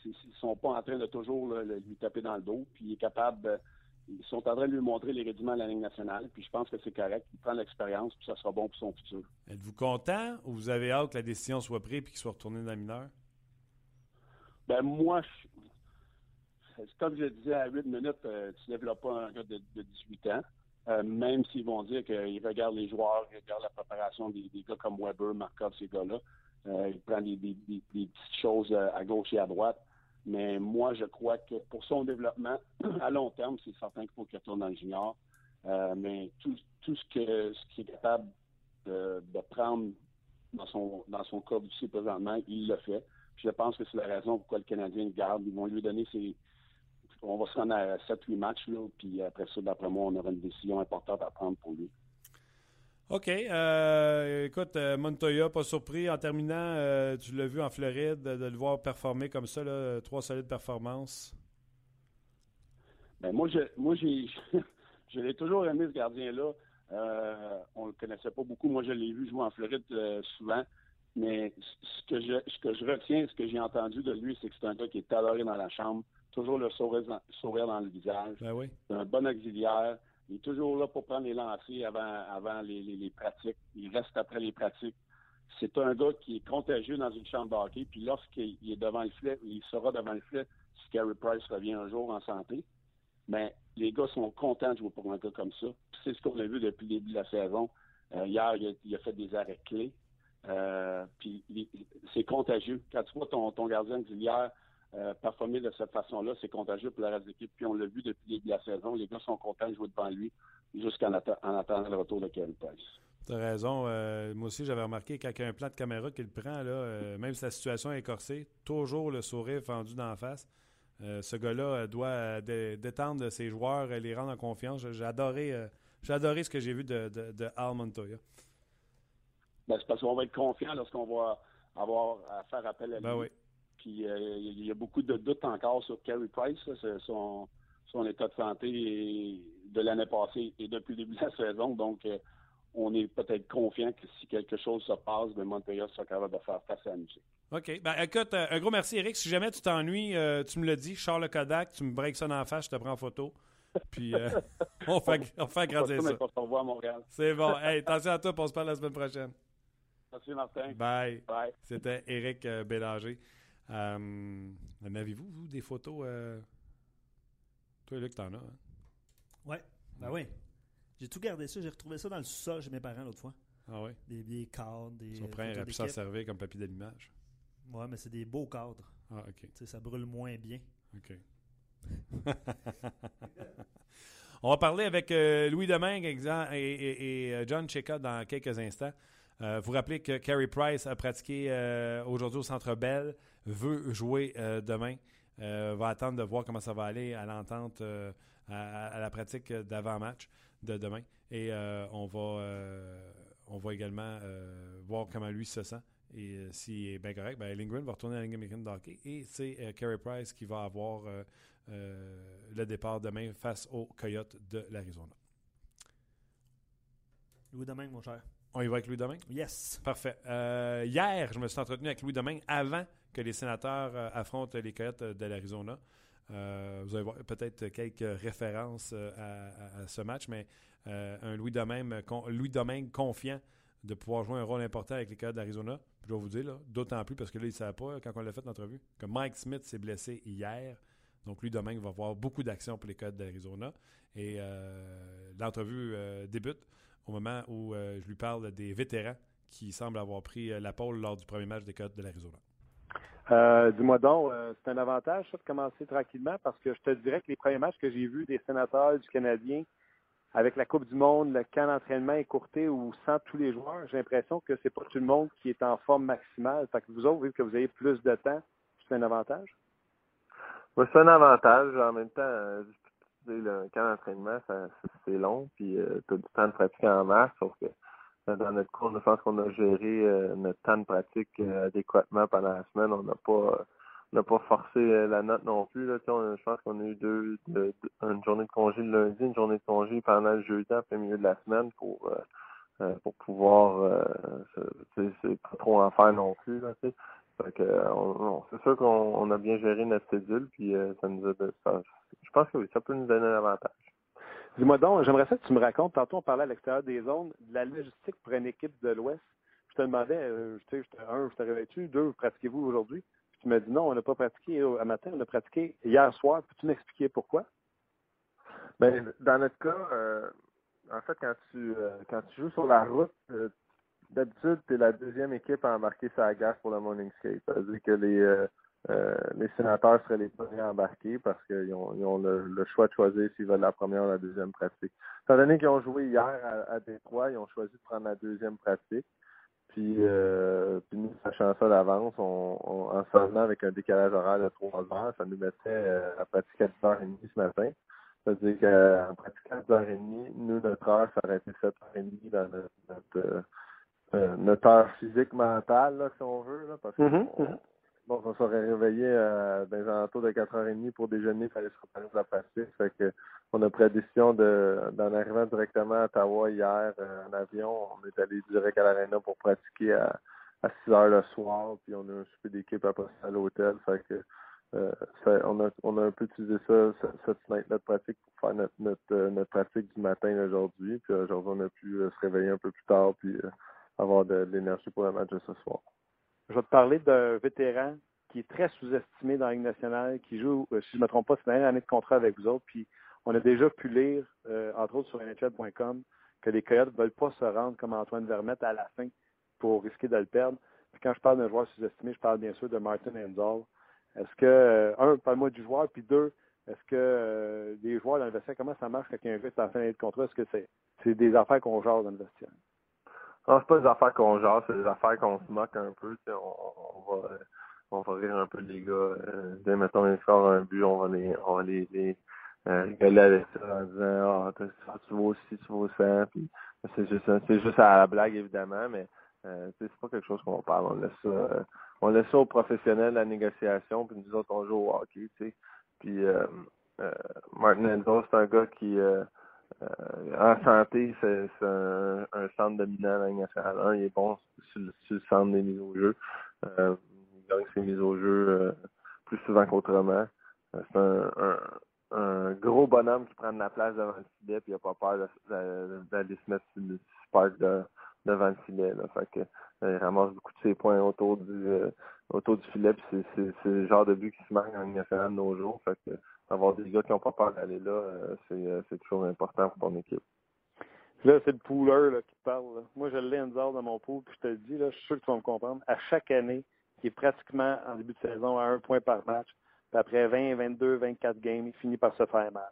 Speaker 4: ils sont pas en train de toujours lui taper dans le dos. Puis, il est capable ils sont en train de lui montrer les rudiments de la Ligue nationale. Puis, je pense que c'est correct. Il prend l'expérience, puis ça sera bon pour son futur.
Speaker 1: Êtes-vous content ou vous avez hâte que la décision soit prise et qu'il soit retourné dans la mineure?
Speaker 4: Ben, moi, je, comme je disais, à 8 minutes, euh, tu ne développes pas un gars de, 18 ans. Euh, même s'ils vont dire qu'ils regardent les joueurs, ils regardent la préparation des, gars comme Weber, Markov, ces gars-là. Euh, ils prennent des, petites choses à gauche et à droite. Mais moi, je crois que pour son développement, à long terme, c'est certain qu'il faut qu'il retourne dans le junior. mais tout, ce ce qu'il est capable de, prendre dans son dans son corps présentement, il le fait. je pense que c'est la raison pourquoi le Canadien le garde. Ils vont lui donner ses, on va se rendre à 7-8 matchs, là, puis après ça, d'après moi, on aura une décision importante à prendre pour lui.
Speaker 1: OK. Euh, écoute, euh, Montoya, pas surpris. En terminant, euh, tu l'as vu en Floride, de, le voir performer comme ça, là, trois solides performances.
Speaker 4: Ben moi, je, moi, j'ai, je l'ai toujours aimé ce gardien-là. on le connaissait pas beaucoup. Moi, je l'ai vu jouer en Floride souvent. Mais ce que je, ce que je retiens, ce que j'ai entendu de lui, c'est que c'est un gars qui est adoré dans la chambre toujours le sourire dans, le visage.
Speaker 1: Ben
Speaker 4: c'est un bon auxiliaire. Il est toujours là pour prendre les lancers avant, avant les, pratiques. Il reste après les pratiques. C'est un gars qui est contagieux dans une chambre d'hockey. Puis lorsqu'il est devant le filet, il sera devant le filet si Carey Price revient un jour en santé. Mais les gars sont contents de jouer pour un gars comme ça. C'est ce qu'on a vu depuis le début de la saison. Euh, hier, il a, fait des arrêts clés. Euh, puis c'est contagieux. Quand tu vois ton, ton gardien d'hier euh, performer de cette façon-là, c'est contagieux pour la reste de l'équipe. Puis on l'a vu depuis le début de la saison. Les gars sont contents de jouer devant lui jusqu'en attendant le retour de Kevin Price.
Speaker 1: Tu as raison. Euh, moi aussi, j'avais remarqué qu'il y a un plan de caméra qu'il prend, là, euh, même si la situation est corsée, toujours le sourire fendu d'en face. ce gars-là doit détendre ses joueurs, les rendre en confiance. J'ai adoré, ce que j'ai vu de, de, Al Montoya.
Speaker 4: Ben, c'est parce qu'on va être confiant lorsqu'on va avoir à faire appel à
Speaker 1: ben
Speaker 4: lui.
Speaker 1: Oui.
Speaker 4: Puis euh, il y a beaucoup de doutes encore sur Carey Price, son, son état de santé de l'année passée et depuis le début de la saison. Donc, euh, on est peut-être confiant que si quelque chose se passe, ben sera capable de faire face à la musique.
Speaker 1: OK. Ben, écoute, euh, un gros merci, Eric. Si jamais tu t'ennuies, tu me le dis. Charles Kodak, tu me breaks ça dans la face, je te prends en photo. Puis on, fait, on fait agrandir ça.
Speaker 4: On se revoit à Montréal.
Speaker 1: C'est bon. Hey, attention à toi, on se parle la semaine prochaine.
Speaker 4: Merci, Martin.
Speaker 1: Bye.
Speaker 4: Bye.
Speaker 1: C'était Éric Bélanger. En avez-vous, vous, des photos? Toi, Luc, t'en as. Hein?
Speaker 2: Ouais. Ben oui. J'ai tout gardé ça. J'ai retrouvé ça dans le sous-sol chez mes parents l'autre fois.
Speaker 1: Ah oui?
Speaker 2: Des cadres, des.
Speaker 1: Son frère aurait pu s'en servir comme papier d'allumage.
Speaker 2: Ouais, mais c'est des beaux cadres.
Speaker 1: Ah, OK. Tu
Speaker 2: sais, ça brûle moins bien.
Speaker 1: OK. On va parler avec euh, Louis Domingue et, et, euh, John Cheka dans quelques instants. Euh, vous rappelez que Carey Price a pratiqué aujourd'hui au Centre Bell, veut jouer demain. va attendre de voir comment ça va aller à l'entente, à, la pratique d'avant-match de demain. Et on, va, on va également voir comment lui se sent. Et s'il est bien correct, ben, va retourner à la Ligue hockey. Et c'est Carey Price qui va avoir euh, le départ demain face aux Coyotes de l'Arizona.
Speaker 2: Louis Domingue, mon cher.
Speaker 1: On y va avec Louis Domingue?
Speaker 2: Yes.
Speaker 1: Parfait. Euh, hier, je me suis entretenu avec Louis Domingue avant que les sénateurs euh, affrontent les Coyotes de l'Arizona. vous allez voir peut-être quelques références à, ce match, mais un Louis Domingue, Louis Domingue confiant de pouvoir jouer un rôle important avec les Coyotes d'Arizona. Je dois vous dire, d'autant plus parce que là, il ne savait pas, quand on l'a fait l'entrevue, que Mike Smith s'est blessé hier. Donc, lui, demain, il va avoir beaucoup d'actions pour les Codes d'Arizona. Et euh, l'entrevue euh, débute au moment où euh, je lui parle des vétérans qui semblent avoir pris la pôle lors du premier match des Codes de l'Arizona.
Speaker 5: Dis-moi donc, c'est un avantage, ça, de commencer tranquillement, parce que je te dirais que les premiers matchs que j'ai vus des sénateurs du Canadien, avec la Coupe du Monde, le camp d'entraînement écourté ou sans tous les joueurs, j'ai l'impression que c'est pas tout le monde qui est en forme maximale. Fait que vous autres, vu que vous avez plus de temps, c'est un avantage?
Speaker 6: c'est un avantage. En même temps, euh, le camp d'entraînement, c'est long, puis euh, tu as du temps de pratique en masse, sauf que euh, dans notre cours, je pense qu'on a géré notre temps de pratique adéquatement pendant la semaine. On n'a pas n'a pas forcé la note non plus. Là. je pense qu'on a eu deux, une journée de congé le lundi, une journée de congé pendant le jeudi, après le milieu de la semaine pour pour pouvoir c'est pas trop en faire non plus. Là, euh, c'est sûr qu'on a bien géré notre cédule, puis euh, ça nous a, je pense que oui, ça peut nous donner un avantage.
Speaker 5: Dis-moi donc, j'aimerais ça que tu me racontes, tantôt on parlait à l'extérieur des zones, de la logistique pour une équipe de l'Ouest. Je te demandais, euh, tu sais, un, je te réveilles-tu, deux, pratiquez-vous aujourd'hui? Puis tu m'as dit non, on n'a pas pratiqué à matin, on a pratiqué hier soir. Peux-tu m'expliquer pourquoi?
Speaker 6: Ben, dans notre cas, en fait, quand tu quand tu joues sur la route, d'habitude, tu es la deuxième équipe à embarquer sa glace pour le morning skate. C'est-à-dire que les, euh, les sénateurs seraient les premiers à embarquer parce qu'ils ont, ils ont le, choix de choisir s'ils veulent la première ou la deuxième pratique. Étant donné qu'ils ont joué hier à, à, Détroit, ils ont choisi de prendre la deuxième pratique. Puis, euh, puis nous, sachant ça d'avance, on, on, en seulement avec un décalage horaire de 3 heures, ça nous mettait euh, à pratiquer à 10h30 ce matin. C'est-à-dire qu'en pratiquant à 10h30, nous, notre heure, ça aurait été 7h30 dans notre, notre notre heure physique mentale, là, si on veut, là, parce que mm-hmm, mm-hmm. Bon, on serait réveillé euh, dans les alentours de 4h30 pour déjeuner, il fallait se reprendre la pratique. Fait que on a pris la décision de d'en arriver directement à Ottawa hier euh, en avion. On est allé direct à l'aréna pour pratiquer à, à 6 heures le soir, puis on a un souper d'équipe à passer à l'hôtel. Fait que euh, on, a, on a un peu utilisé ça, cette semaine-là de pratique pour faire notre, notre, euh, notre pratique du matin aujourd'hui. Puis aujourd'hui, on a pu se réveiller un peu plus tard, puis avoir de, l'énergie pour le match de ce soir.
Speaker 5: Je vais te parler d'un vétéran qui est très sous-estimé dans la Ligue nationale, qui joue, euh, si je ne me trompe pas, c'est la dernière année de contrat avec vous autres. Puis on a déjà pu lire, euh, entre autres sur NHL.com, que les Coyotes ne veulent pas se rendre comme Antoine Vermette à la fin pour risquer de le perdre. Puis quand je parle d'un joueur sous-estimé, je parle bien sûr de Martin Enzel. Est-ce que, euh, un, parle-moi du joueur, puis deux, est-ce que les joueurs dans le vestiaire, comment ça marche quand il y a un gars est en fin d'année de contrat? Est-ce que c'est, des affaires qu'on jase dans le vestiaire?
Speaker 6: Non, c'est pas des affaires qu'on jase, c'est des affaires qu'on se moque un peu. On, on, va on va rire un peu les gars. Euh, dès mettons ils score un but, on va les on va les, les euh, rigoler avec ça en disant Ah, tu vas aussi, tu vas ça c'est juste c'est juste à la blague évidemment, mais euh, c'est pas quelque chose qu'on parle. On laisse ça euh, on laisse ça aux professionnels la négociation, puis nous autres on joue au hockey, tu sais. Puis euh, euh, Martin Enzo, c'est un gars qui euh, en santé, c'est un, centre dominant la nationale 1. Il est bon sur, le centre des mises au jeu. Euh, il gagne ses mises au jeu euh, plus souvent qu'autrement. Euh, c'est un, gros bonhomme qui prend de la place devant le filet, puis il n'a pas peur d'aller se mettre sur le spark de, devant le filet. Euh, il ramasse beaucoup de ses points autour du euh, autour du filet, c'est le genre de but qui se manque en nationale de nos jours. Avoir des gars qui n'ont pas peur d'aller là, euh, c'est toujours important pour ton équipe.
Speaker 5: Là, c'est le pooler là, qui parle. Moi, je l'ai en dans mon pool, puis je te le dis, là, je suis sûr que tu vas me comprendre. À chaque année, qui est pratiquement en début de saison à un point par match, puis après 20, 22, 24 games, il finit par se faire mal.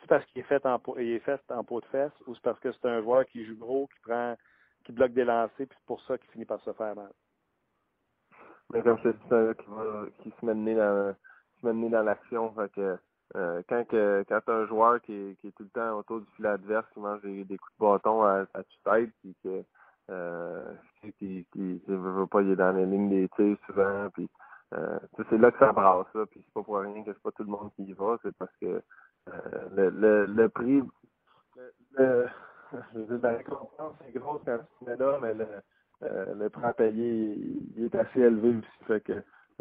Speaker 5: C'est parce qu'il est fait en il est fait en pot de fesses ou c'est parce que c'est un joueur qui joue gros, qui prend qui bloque des lancers, puis c'est pour ça qu'il finit par se faire mal?
Speaker 6: Mais comme c'est ça qui va qui se met dans se met dans l'action. Fait que euh, quand que quand t'as un joueur qui est, qui est tout le temps autour du filet adverse, qui mange des, coups de bâton à, à tue-tête, puis que euh, qui, qui, veut pas, il est dans les lignes des tirs souvent, puis euh, c'est là que ça brasse ça, puis c'est pas pour rien que c'est pas tout le monde qui y va, c'est parce que le, le, le prix le, je veux dire, la récompense est grosse quand tu mets là, mais le, le prix à payer il, est assez élevé aussi. Fait que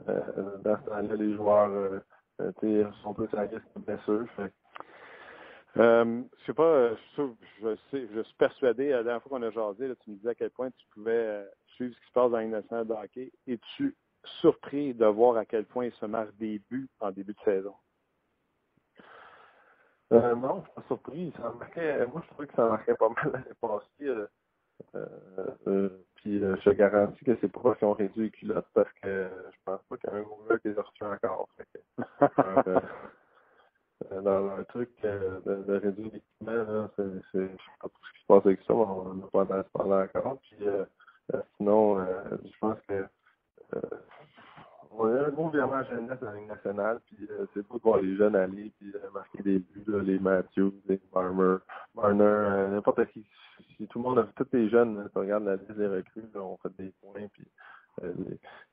Speaker 6: dans ce temps-là, les joueurs euh, euh plus à risque de blessure.
Speaker 5: Euh, je sais pas, je, je, suis persuadé, la dernière fois qu'on a jasé, tu me disais à quel point tu pouvais suivre ce qui se passe dans nationale de hockey. Es-tu surpris de voir à quel point il se marque des buts en début de saison?
Speaker 6: Euh, non, je suis pas surpris. Ça marquait, moi, je trouvais que ça marquait pas mal l'année passée. Euh, euh, puis euh, je garantis que c'est pas qu'ils ont réduit les culottes parce que je pense pas qu'il y a un gros gars qui les a reçus encore. Fait que, dans un truc de, de réduire l'équipement, c'est, c'est, je sais pas ce qui se passe avec ça, mais on n'a pas entendu parler encore. Puis sinon, je pense que on a un gros virement jeunesse dans la Ligue nationale, puis euh, c'est beau de voir les jeunes aller, puis euh, marquer des buts, les Matthews, les Marmer, Marner, euh, n'importe qui. Si tout le monde, tous les jeunes, là, tu regardes la liste des recrues, on fait des points, puis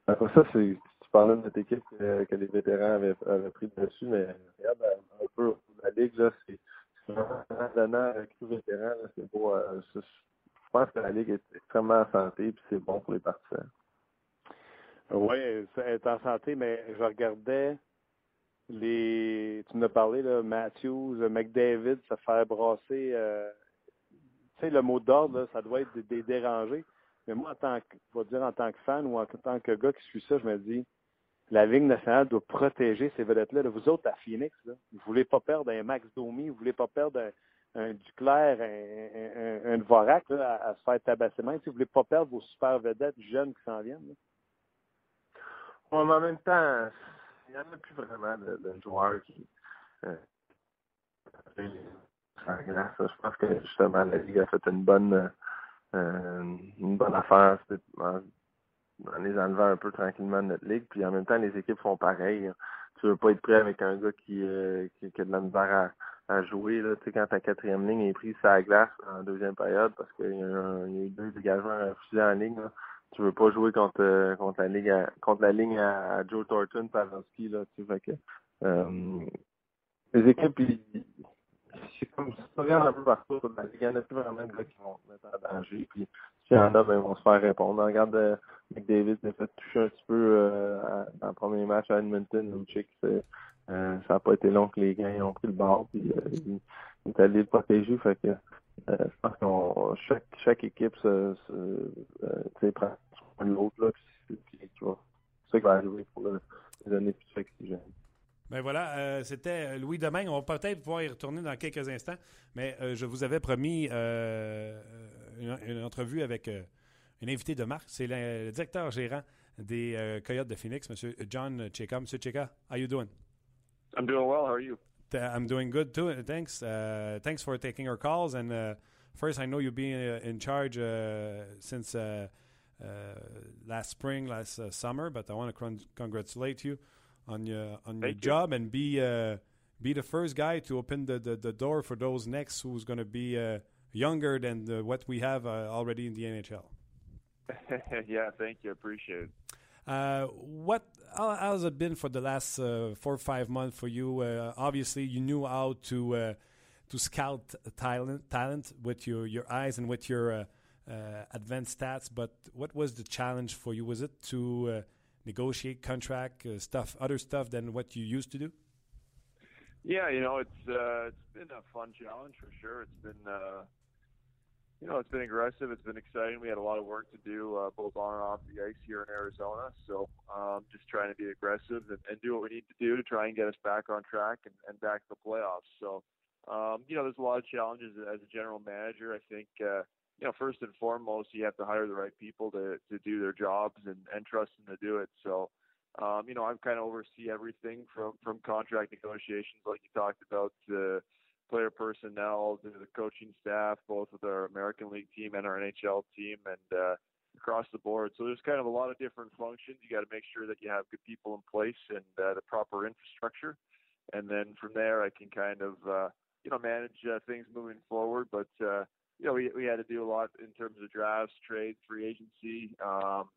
Speaker 6: après ça, c'est, tu parlais de notre équipe que, les vétérans avaient, pris dessus, mais regarde un peu la Ligue, là, c'est vraiment donnant les vétérans, c'est beau. je pense que la Ligue est extrêmement en santé, puis c'est bon pour les partisans.
Speaker 5: Oui, elle est en santé, mais je regardais les. Tu me parlé, là, Matthews, McDavid, se faire brasser. Euh, tu sais, le mot d'ordre, ça doit être des, dérangés. Mais moi, en tant que, dire en tant que fan ou en tant que gars qui suit ça, je me dis, la Ligue nationale doit protéger ces vedettes-là. Vous autres, à Phoenix, là, vous ne voulez pas perdre un Max Domi, vous ne voulez pas perdre un, Duclair, un, un, un Dvorak à, se faire tabasser main. Vous ne voulez pas perdre vos super vedettes jeunes qui s'en viennent
Speaker 6: en même temps, il n'y en a plus vraiment de, joueurs qui. Euh, je pense que justement la Ligue a fait une bonne euh, une bonne affaire en, les enlevant un peu tranquillement de notre ligue. Puis en même temps, les équipes font pareil. Tu veux pas être prêt avec un gars qui, euh, qui, a de la misère à, à jouer. Là. Tu sais, quand ta quatrième ligne est prise à la glace en deuxième période parce qu'il y, a eu deux dégagements refusés en ligne, tu veux pas jouer contre euh, contre la ligne à, contre la ligne à, Joe Thornton Pavelski là tu fait que euh, les équipes c'est comme ça regarde un peu partout la ligue il y en a plus vraiment de gars qui vont se mettre en danger puis s'il y en a ben ils vont se faire répondre. On regarde euh, McDavid s'est fait toucher un petit peu euh, dans le premier match à Edmonton Lucic euh, ça n'a pas été long que les gars ont pris le bord puis euh, il est allé le protéger fait que euh, je pense que chaque, chaque équipe se, se euh, prend soin de l'autre, c'est ça qui va arriver pour les années plus oxygène.
Speaker 1: Ben voilà, euh, c'était Louis Domingue. On va peut-être pouvoir y retourner dans quelques instants, mais euh, je vous avais promis euh, une, une, entrevue avec une invitée de marque. C'est le, le, directeur gérant des Coyotes de Phoenix, M. John Cheka. M. Cheka, how you doing?
Speaker 7: I'm doing well. How are you?
Speaker 1: I'm doing good too. Thanks. Uh, thanks for taking our calls. And uh, first, I know you've been uh, in charge uh, since uh, uh, last spring, last summer. But I want to con congratulate you on your on your job and be be the first guy to open the, the, the, door for those next who's going to be younger than the, what we have already in the NHL.
Speaker 7: yeah, thank you. Appreciate it.
Speaker 1: Uh, what how, has it been for the last uh, four or five months for you? Uh, obviously, you knew how to uh, to scout talent talent with your your eyes and with your uh, advanced stats. But what was the challenge for you? Was it to negotiate contract stuff, other stuff than what you used to do?
Speaker 7: Yeah, you know, it's it's been a fun challenge for sure. It's been you know, it's been aggressive. It's been exciting. We had a lot of work to do uh, both on and off the ice here in Arizona. So um, just trying to be aggressive and, and do what we need to do to try and get us back on track and, and back to the playoffs. So um, you know, there's a lot of challenges as a general manager. I think uh, you know, first and foremost, you have to hire the right people to to do their jobs and and trust them to do it. So um, you know, I'm kind of oversee everything from from contract negotiations, like you talked about, to player personnel, the coaching staff, both with our American League team and our NHL team, and uh, across the board. So there's kind of a lot of different functions. You got to make sure that you have good people in place and uh, the proper infrastructure, and then from there, I can kind of uh, you know manage uh, things moving forward. But uh, you know, we we had to do a lot in terms of drafts, trades, free agency. Um,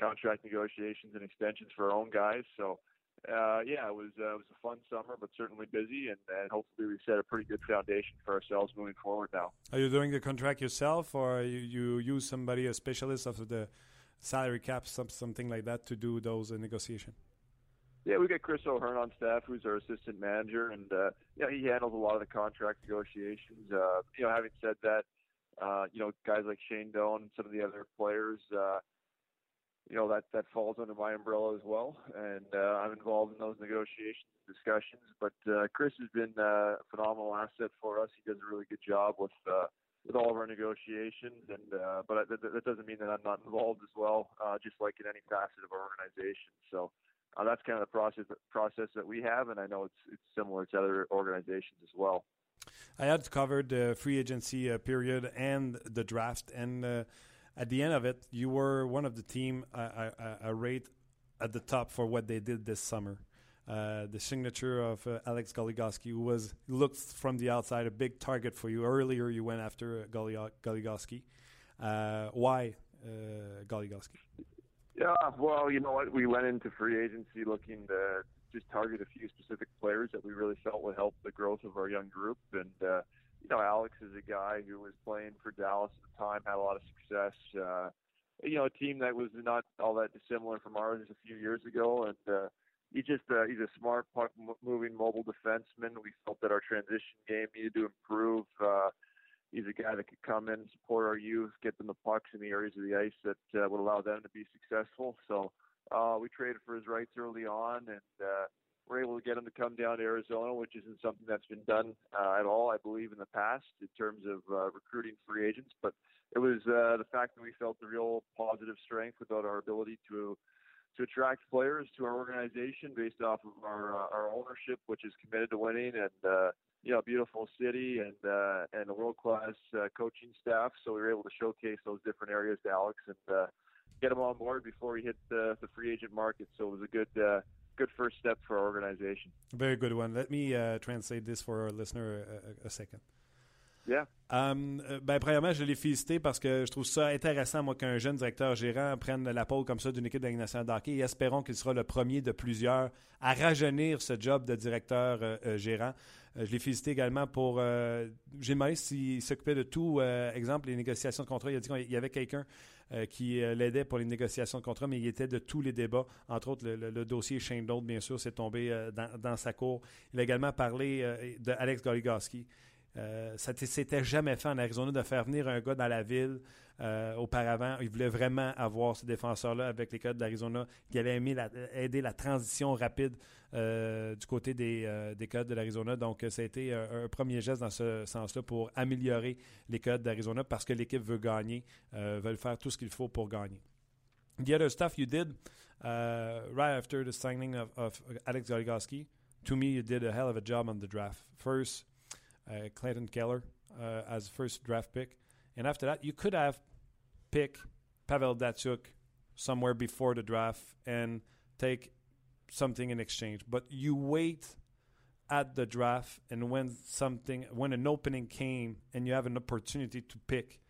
Speaker 7: contract negotiations and extensions for our own guys. So, uh, yeah, it was uh, it was a fun summer, but certainly busy, and, and hopefully we set a pretty good foundation for ourselves moving forward now.
Speaker 1: Are you doing the contract yourself, or you, you use somebody, a specialist of the salary cap, some, something like that, to do those uh, negotiations?
Speaker 7: Yeah, we got Chris O'Hearn on staff, who's our assistant manager, and uh, yeah, he handles a lot of the contract negotiations. Uh, you know, having said that, uh, you know, guys like Shane Doan and some of the other players, uh, you know that that falls under my umbrella as well, and uh, I'm involved in those negotiations and discussions. But uh, Chris has been uh, a phenomenal asset for us. He does a really good job with uh, with all of our negotiations, and uh, but that, that doesn't mean that I'm not involved as well, uh, just like in any facet of our organization. So. Uh, that's kind of the process process that we have, and I know it's it's similar to other organizations as well.
Speaker 1: I had covered the free agency uh, period and the draft, and uh, at the end of it, you were one of the team I, I, I rate at the top for what they did this summer. Uh, the signature of uh, Alex Goligoski, who was looked from the outside a big target for you. Earlier, you went after uh, Goligoski. Uh, why uh, Goligoski?
Speaker 7: Yeah, well, you know what? We went into free agency looking to just target a few specific players that we really felt would help the growth of our young group, and uh, you know, Alex is a guy who was playing for Dallas at the time, had a lot of success. Uh, you know, a team that was not all that dissimilar from ours a few years ago, and uh, he just uh, he's a smart puck moving mobile defenseman. We felt that our transition game needed to improve. Uh, he's a guy that could come in support our youth, get them the pucks in the areas of the ice that uh, would allow them to be successful. So uh, we traded for his rights early on, and uh, we're able to get him to come down to Arizona, which isn't something that's been done uh, at all, I believe, in the past in terms of uh, recruiting free agents. But it was uh, the fact that we felt the real positive strength about our ability to to attract players to our organization based off of our uh, our ownership, which is committed to winning, and uh, you know, beautiful city and uh, and a world class uh, coaching staff. So we were able to showcase those different areas to Alex and uh, get him on board before he hit the, the free agent market. So it was a good. Uh, good first step for our organization.
Speaker 1: Very good one. Let me uh, translate this for our listener a, a second.
Speaker 7: Yeah.
Speaker 1: Um, ben, premièrement, je l'ai félicité parce que je trouve ça intéressant, moi, qu'un jeune directeur gérant prenne la pôle comme ça d'une équipe de nationale d'hockey et espérons qu'il sera le premier de plusieurs à rajeunir ce job de directeur euh, euh, gérant. Euh, je l'ai félicité également pour. Euh, J'ai demandé s'il s'occupait de tout. Euh, exemple, les négociations de contrat. Il a dit qu'il y avait quelqu'un qui l'aidait pour les négociations de contrat, mais il était de tous les débats. Entre autres, le, dossier Shane Dold, bien sûr, s'est tombé euh, dans, sa cour. Il a également parlé de Alex Goligoski. Ça ne s'était jamais fait en Arizona de faire venir un gars dans la ville auparavant. Il voulait vraiment avoir ce défenseur-là avec les Coyotes d'Arizona qui avait aimé aider la transition rapide euh, du côté des, euh, des Coyotes de l'Arizona. Donc, ça a été un, premier geste dans ce sens-là pour améliorer les Coyotes d'Arizona parce que l'équipe veut gagner, euh, veut faire tout ce qu'il faut pour gagner. The other stuff you did uh, right after the signing of, of Alex Goligoski, to me, you did a hell of a job on the draft. First, uh, Clayton Keller uh, as first draft pick. And after that, you could have pick Pavel Datsuk somewhere before the draft and take something in exchange, but you wait at the draft and when something when an opening came and you have an opportunity to pick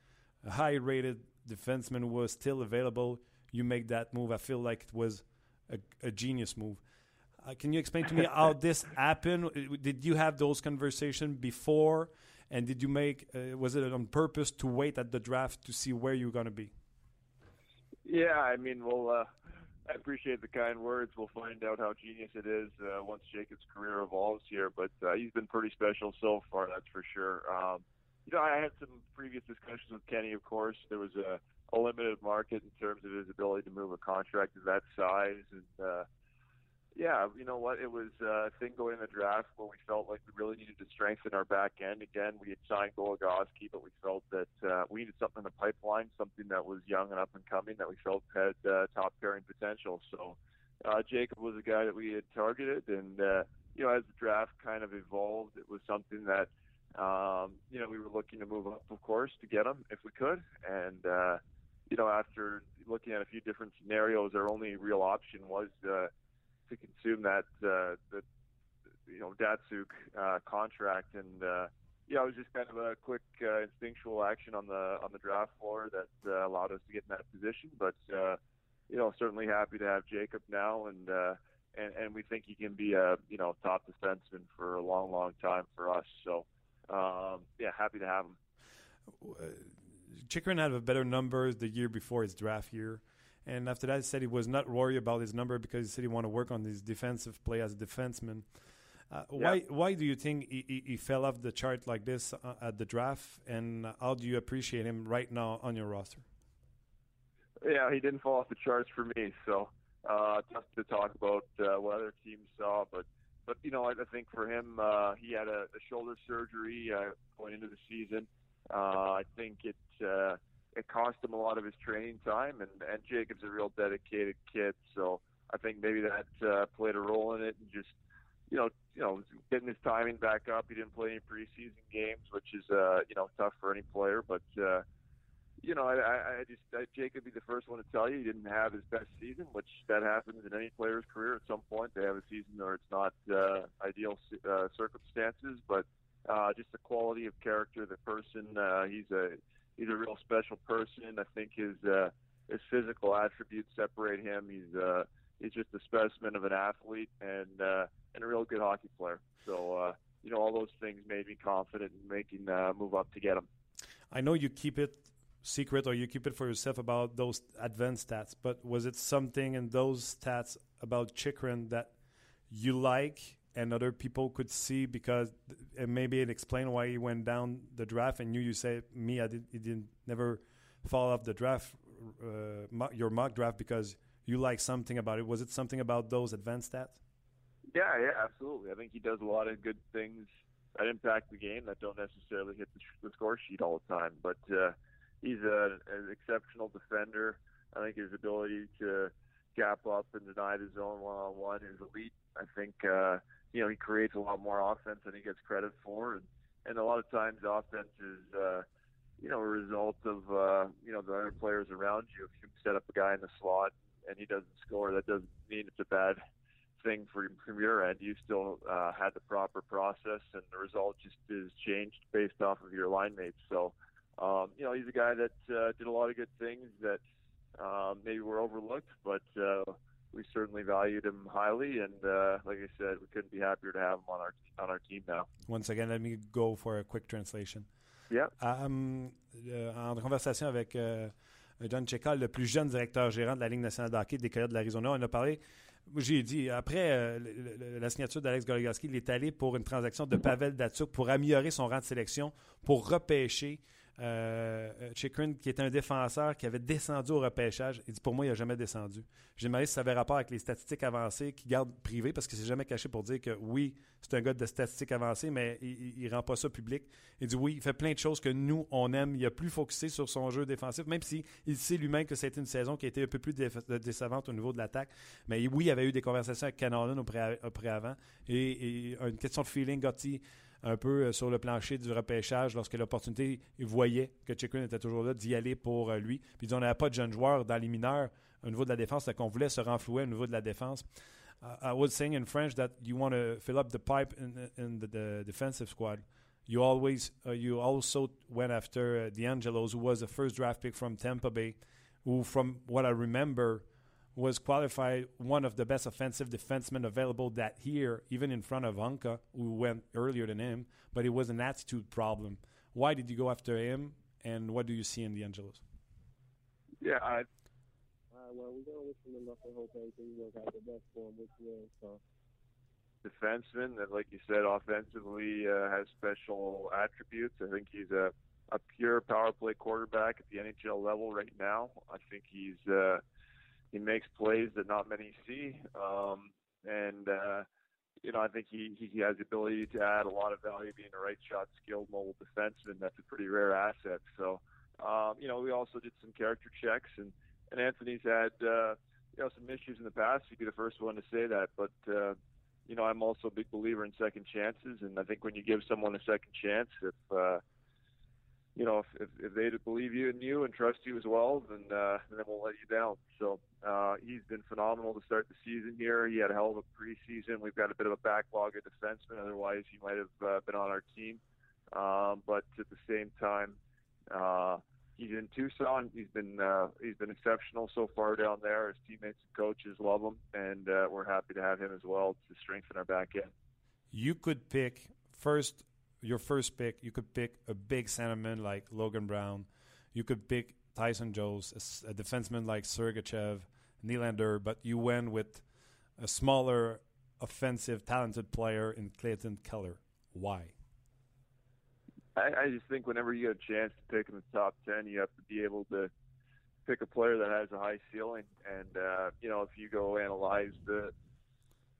Speaker 1: a high rated defenseman who was still available, you make that move. I feel like it was a, a genius move. Uh, can you explain to me how this happened? Did you have those conversations before? And did you make, uh, was it on purpose to wait at the draft to see where you're going to be?
Speaker 7: Yeah, I mean, well, uh, I appreciate the kind words. We'll find out how genius it is uh, once Jacob's career evolves here. But uh, he's been pretty special so far, that's for sure. Um, you know, I had some previous discussions with Kenny. Of course, there was a, a limited market in terms of his ability to move a contract of that size, and uh, yeah, you know what? It was uh, a thing going in the draft where we felt like we really needed to strengthen our back end. Again, we had signed Goligoski, but we felt that uh, we needed something in the pipeline, something that was young and up and coming that we felt had uh, top pairing potential. So uh, Jacob was a guy that we had targeted, and uh, you know, as the draft kind of evolved, it was something that um, you know we were looking to move up, of course, to get him if we could, and. Uh, you know, after looking at a few different scenarios, our only real option was uh, to consume that uh, the you know Datsyuk uh, contract, and uh, yeah, it was just kind of a quick uh, instinctual action on the on the draft floor that uh, allowed us to get in that position. But uh, you know, certainly happy to have Jacob now, and uh, and and we think he can be a you know top defenseman for a long, long time for us. So um, yeah, happy to have him.
Speaker 1: Chychrun had a better number the year before his draft year. And after that, he said he was not worried about his number because he said he wanted to work on his defensive play as a defenseman. Uh, yeah. Why why do you think he, he, he, fell off the chart like this uh, at the draft? And how do you appreciate him right now on your roster?
Speaker 7: Yeah, he didn't fall off the charts for me. So uh, tough to talk about uh, what other teams saw, but but you know I, I think for him uh, he had a, a shoulder surgery uh, going into the season. I think it it cost him a lot of his training time, and and Jacob's a real dedicated kid, so I think maybe that uh, played a role in it, and just you know you know getting his timing back up. He didn't play any preseason games, which is uh, you know tough for any player, but. Uh, you know, I, I just I, Jacob be the first one to tell you he didn't have his best season, which that happens in any player's career at some point. They have a season where it's not uh, ideal uh, circumstances, but uh, just the quality of character, the person. Uh, he's a he's a real special person. I think his uh, his physical attributes separate him. He's uh, he's just a specimen of an athlete and uh, and a real good hockey player. So uh, you know all those things made me confident in making uh, move up to get him.
Speaker 1: I know you keep it secret or you keep it for yourself about those advanced stats, but was it something in those stats about Chychrun that you like and other people could see because maybe it explained why he went down the draft and you you say me I did he didn't never fall off the draft uh, your mock draft because you like something about it. Was it something about those advanced stats?
Speaker 7: Yeah yeah absolutely. I think he does a lot of good things that impact the game that don't necessarily hit the, the score sheet all the time but uh, he's a, an exceptional defender. I think his ability to gap up and deny the zone one on one is elite. I think uh, you know, he creates a lot more offense than he gets credit for, and and a lot of times offense is, uh, you know, a result of uh, you know the other players around you. If you set up a guy in the slot and he doesn't score, that doesn't mean it's a bad thing for from your end. You still uh, had the proper process, and the result just is changed based off of your line mates. So, um, you know, he's a guy that uh, did a lot of good things that um, maybe were overlooked, but uh, we certainly valued him highly, and uh, like I said, we couldn't be happier to have him on our on our team now.
Speaker 1: Once again, let me go for a quick translation.
Speaker 7: Yeah.
Speaker 1: Um, euh, en conversation avec euh, John Chekal, le plus jeune directeur gérant de la Ligue nationale de hockey des Coyotes de l'Arizona, on a parlé. J'ai dit, après euh, la signature d'Alex Goligoski, il est allé pour une transaction de Pavel Datsuk pour améliorer son rang de sélection, pour repêcher euh, Chikrin, qui était un défenseur qui avait descendu au repêchage, il dit pour moi, il n'a jamais descendu. J'ai demandé si ça avait rapport avec les statistiques avancées qu'il garde privées, parce que c'est jamais caché pour dire que oui, c'est un gars de statistiques avancées, mais il ne rend pas ça public. Il dit oui, il fait plein de choses que nous, on aime. Il a plus focusé sur son jeu défensif, même s'il il sait lui-même que c'était une saison qui a été un peu plus décevante au niveau de l'attaque. Mais oui, il avait eu des conversations avec Canalan au, pré avant. Et, une question de feeling, Gotti un peu euh, sur le plancher du repêchage lorsque l'opportunité, voyait que Chikrin était toujours là, d'y aller pour euh, lui. Puis on n'avait pas de jeunes joueurs dans les mineurs au niveau de la défense, qu'on voulait se renflouer au niveau de la défense. Uh, I was saying in French that you want to fill up the pipe in, in the, the defensive squad. You always, uh, you also went after uh, who was the first draft pick from Tampa Bay, who, from what I remember, was qualified one of the best offensive defensemen available that year, even in front of Anka, who went earlier than him. But it was an attitude problem. Why did you go after him, and what do you see in the Angelos?
Speaker 7: Yeah, I,
Speaker 6: well, we're gonna wish him enough and hope everything works out the best for him, which will. So.
Speaker 7: Defenseman that, like you said, offensively uh, has special attributes. I think he's a a pure power play quarterback at the NHL level right now. I think he's uh, he makes plays that not many see, um, and uh, you know I think he he has the ability to add a lot of value being a right shot skilled mobile defenseman. That's a pretty rare asset. So um, you know we also did some character checks and and Anthony's had uh, you know some issues in the past. He'd be the first one to say that, but. Uh, you know, I'm also a big believer in second chances, and I think when you give someone a second chance, if uh, you know, if, if, if they believe you and you and trust you as well, then uh, then they won't let you down. So uh, he's been phenomenal to start the season here. He had a hell of a preseason. We've got a bit of a backlog of defensemen. Otherwise, he might have uh, been on our team. Um, but at the same time, uh, he's in Tucson. He's been uh, he's been exceptional so far down there. His teammates and coaches love him, and uh, we're happy to have him as well to strengthen our back end.
Speaker 1: You could pick first your first pick, you could pick a big centerman like Logan Brown. You could pick Tyson Jones, a, a defenseman like Sergachev, Nylander, but you went with a smaller, offensive, talented player in Clayton Keller. Why?
Speaker 7: I, I just think whenever you get a chance to pick in the top 10, you have to be able to pick a player that has a high ceiling. And, uh, you know, if you go analyze the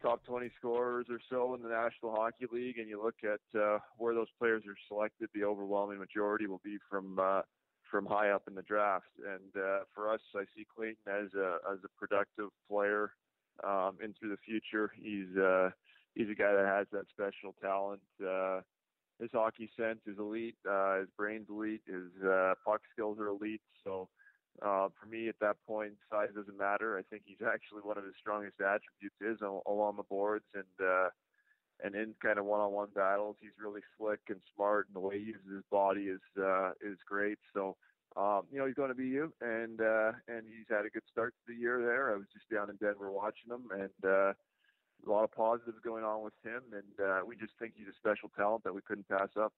Speaker 7: top 20 scorers or so in the National Hockey League, and you look at uh, where those players are selected, the overwhelming majority will be from uh, from high up in the draft. And uh, for us, I see Clayton as a as a productive player um, into the future. He's uh, he's a guy that has that special talent. Uh, his hockey sense is elite. Uh, his brain's elite. His uh, puck skills are elite. So uh, for me, at that point, size doesn't matter. I think he's actually one of his strongest attributes is along the boards and uh, and in kind of one-on-one battles, he's really slick and smart, and the way he uses his body is uh, is great. So, um, you know, he's going to be you, and uh, and he's had a good start to the year there. I was just down in Denver watching him, and uh, a lot of positives going on with him, and uh, we just think he's a special talent that we couldn't pass up.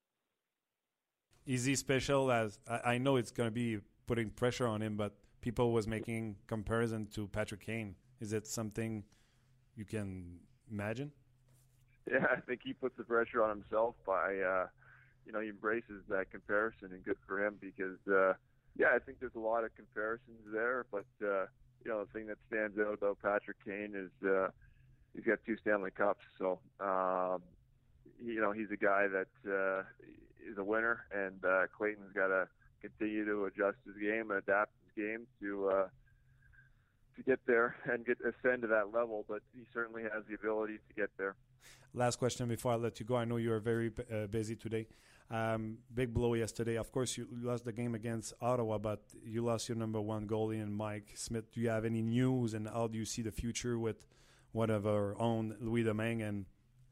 Speaker 1: Is he special? As I, I know it's going to be putting pressure on him, but people was making comparison to Patrick Kane. Is it something you can imagine?
Speaker 7: Yeah, I think he puts the pressure on himself by, uh, you know, he embraces that comparison, and good for him because, uh, yeah, I think there's a lot of comparisons there, but uh, you know, the thing that stands out about Patrick Kane is uh, he's got two Stanley Cups, so um, you know he's a guy that uh, is a winner, and uh, Clayton's got to continue to adjust his game and adapt his game to uh, to get there and get ascend to that level. But he certainly has the ability to get there.
Speaker 1: Last question before I let you go. I know you are very uh, busy today. Um, big blow yesterday. Of course, you lost the game against Ottawa, but you lost your number one goalie and Mike Smith. Do you have any news, and how do you see the future with one of our own Louis Domingue and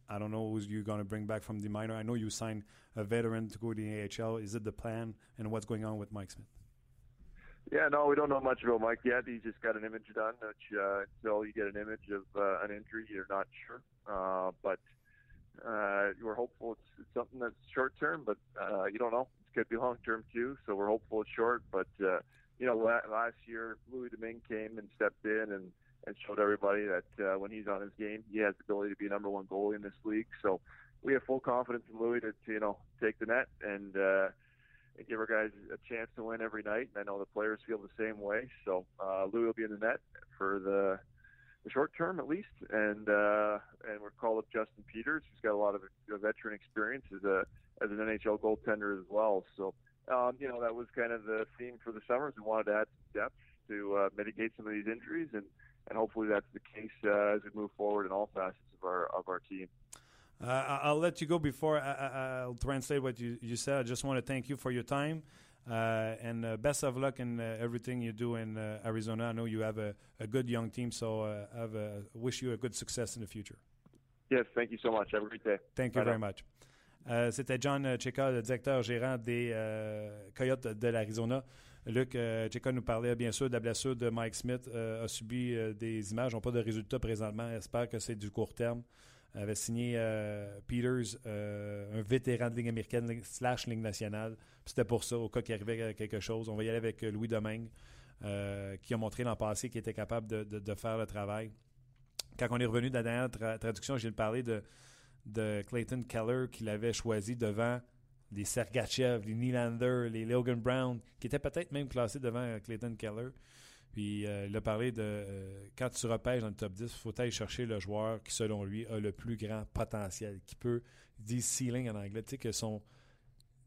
Speaker 1: I don't know who you're going to bring back from the minor. I know you signed a veteran to go to the AHL. Is it the plan, and what's going on with Mike Smith?
Speaker 7: Yeah, no, we don't know much about Mike yet. He just got an image done, which uh, until you get an image of uh, an injury, you're not sure. Uh, but uh, we're hopeful it's, it's something that's short term, but uh, you don't know. It could be long term too. So we're hopeful it's short. But uh, you know, last year Louis Domingue came and stepped in and and showed everybody that uh, when he's on his game, he has the ability to be number one goalie in this league. So we have full confidence in Louis to, to you know take the net and uh, give our guys a chance to win every night. And I know the players feel the same way. So uh, Louis will be in the net for the the short term at least, and uh, and we're called up Justin Peters, who's got a lot of veteran experience as a as an NHL goaltender as well. So um, you know that was kind of the theme for the summers. We wanted to add some depth to uh, mitigate some of these injuries and and hopefully that's the case uh, as we move forward in all facets of our of our team.
Speaker 1: Uh, I'll let you go before I, will translate what you, you said. I just want to thank you for your time uh, and uh, best of luck in uh, everything you do in uh, Arizona. I know you have a, a good young team, so I have a, wish you a good success in the future.
Speaker 7: Yes, thank you so much. Have a great day.
Speaker 1: Thank you Bye very now. much. C'était John Cheka, le directeur gérant des Coyotes de l'Arizona. Luc, euh, nous parlait bien sûr de la blessure de Mike Smith, euh, a subi euh, des images, n'ont pas de résultats présentement. Espère que c'est du court terme. avait signé euh, Peters, un vétéran de Ligue américaine slash Ligue nationale. C'était pour ça, au cas qu'il arrivait quelque chose. On va y aller avec Louis Domingue. qui a montré l'an passé qu'il était capable de, faire le travail. Quand on est revenu de la dernière traduction, j'ai parlé de, de Clayton Keller qu'il avait choisi devant les Sergachev, les Nylander, les Logan Brown, qui étaient peut-être même classés devant Clayton Keller. Puis euh, il a parlé de euh, quand tu repêches dans le top 10, il faut aller chercher le joueur qui, selon lui, a le plus grand potentiel, qui peut, dit ceiling en anglais, tu sais, que son,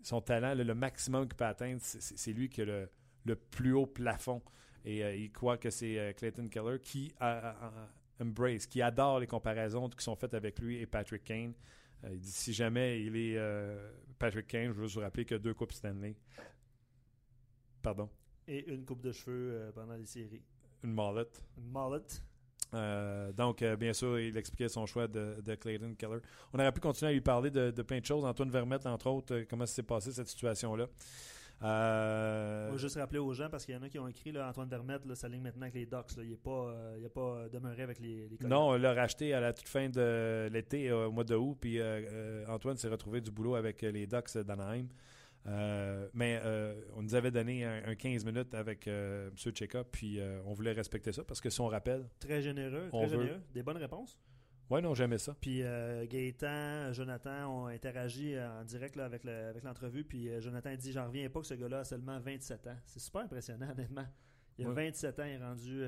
Speaker 1: son talent, le, maximum qu'il peut atteindre, c'est lui qui a le, plus haut plafond. Et euh, il croit que c'est Clayton Keller qui a, embrace, qui adore les comparaisons qui sont faites avec lui et Patrick Kane. il dit si jamais il est Patrick Kane, je veux vous rappeler que deux Coupes Stanley. Pardon?
Speaker 2: Et une coupe de cheveux euh, pendant les séries.
Speaker 1: Une mullet.
Speaker 2: Une mullet.
Speaker 1: Euh, donc, euh, bien sûr, il expliquait son choix de, Clayton Keller. On aurait pu continuer à lui parler de, plein de choses. Antoine Vermette, entre autres, comment s'est passé cette situation-là?
Speaker 2: Euh... Moi, juste rappeler aux gens, parce qu'il y en a qui ont écrit là, Antoine Vermette là, s'aligne maintenant avec les Ducks. Il n'est pas, pas demeuré avec les, les
Speaker 1: Non, on l'a racheté à la toute fin de l'été, au mois de août. Puis Antoine s'est retrouvé du boulot avec les Ducks d'Anaheim. Euh, mais euh, on nous avait donné un, 15 minutes avec euh, M. Tcheka, puis on voulait respecter ça parce que si on rappelle.
Speaker 2: Très généreux, très généreux. Des bonnes réponses?
Speaker 1: Oui, non, j'aimais ça.
Speaker 2: Puis Gaëtan, Jonathan ont interagi en direct avec l'entrevue, puis Jonathan a dit J'en reviens pas que ce gars-là a seulement 27 ans. C'est super impressionnant, honnêtement. Il a 27 ans, il est rendu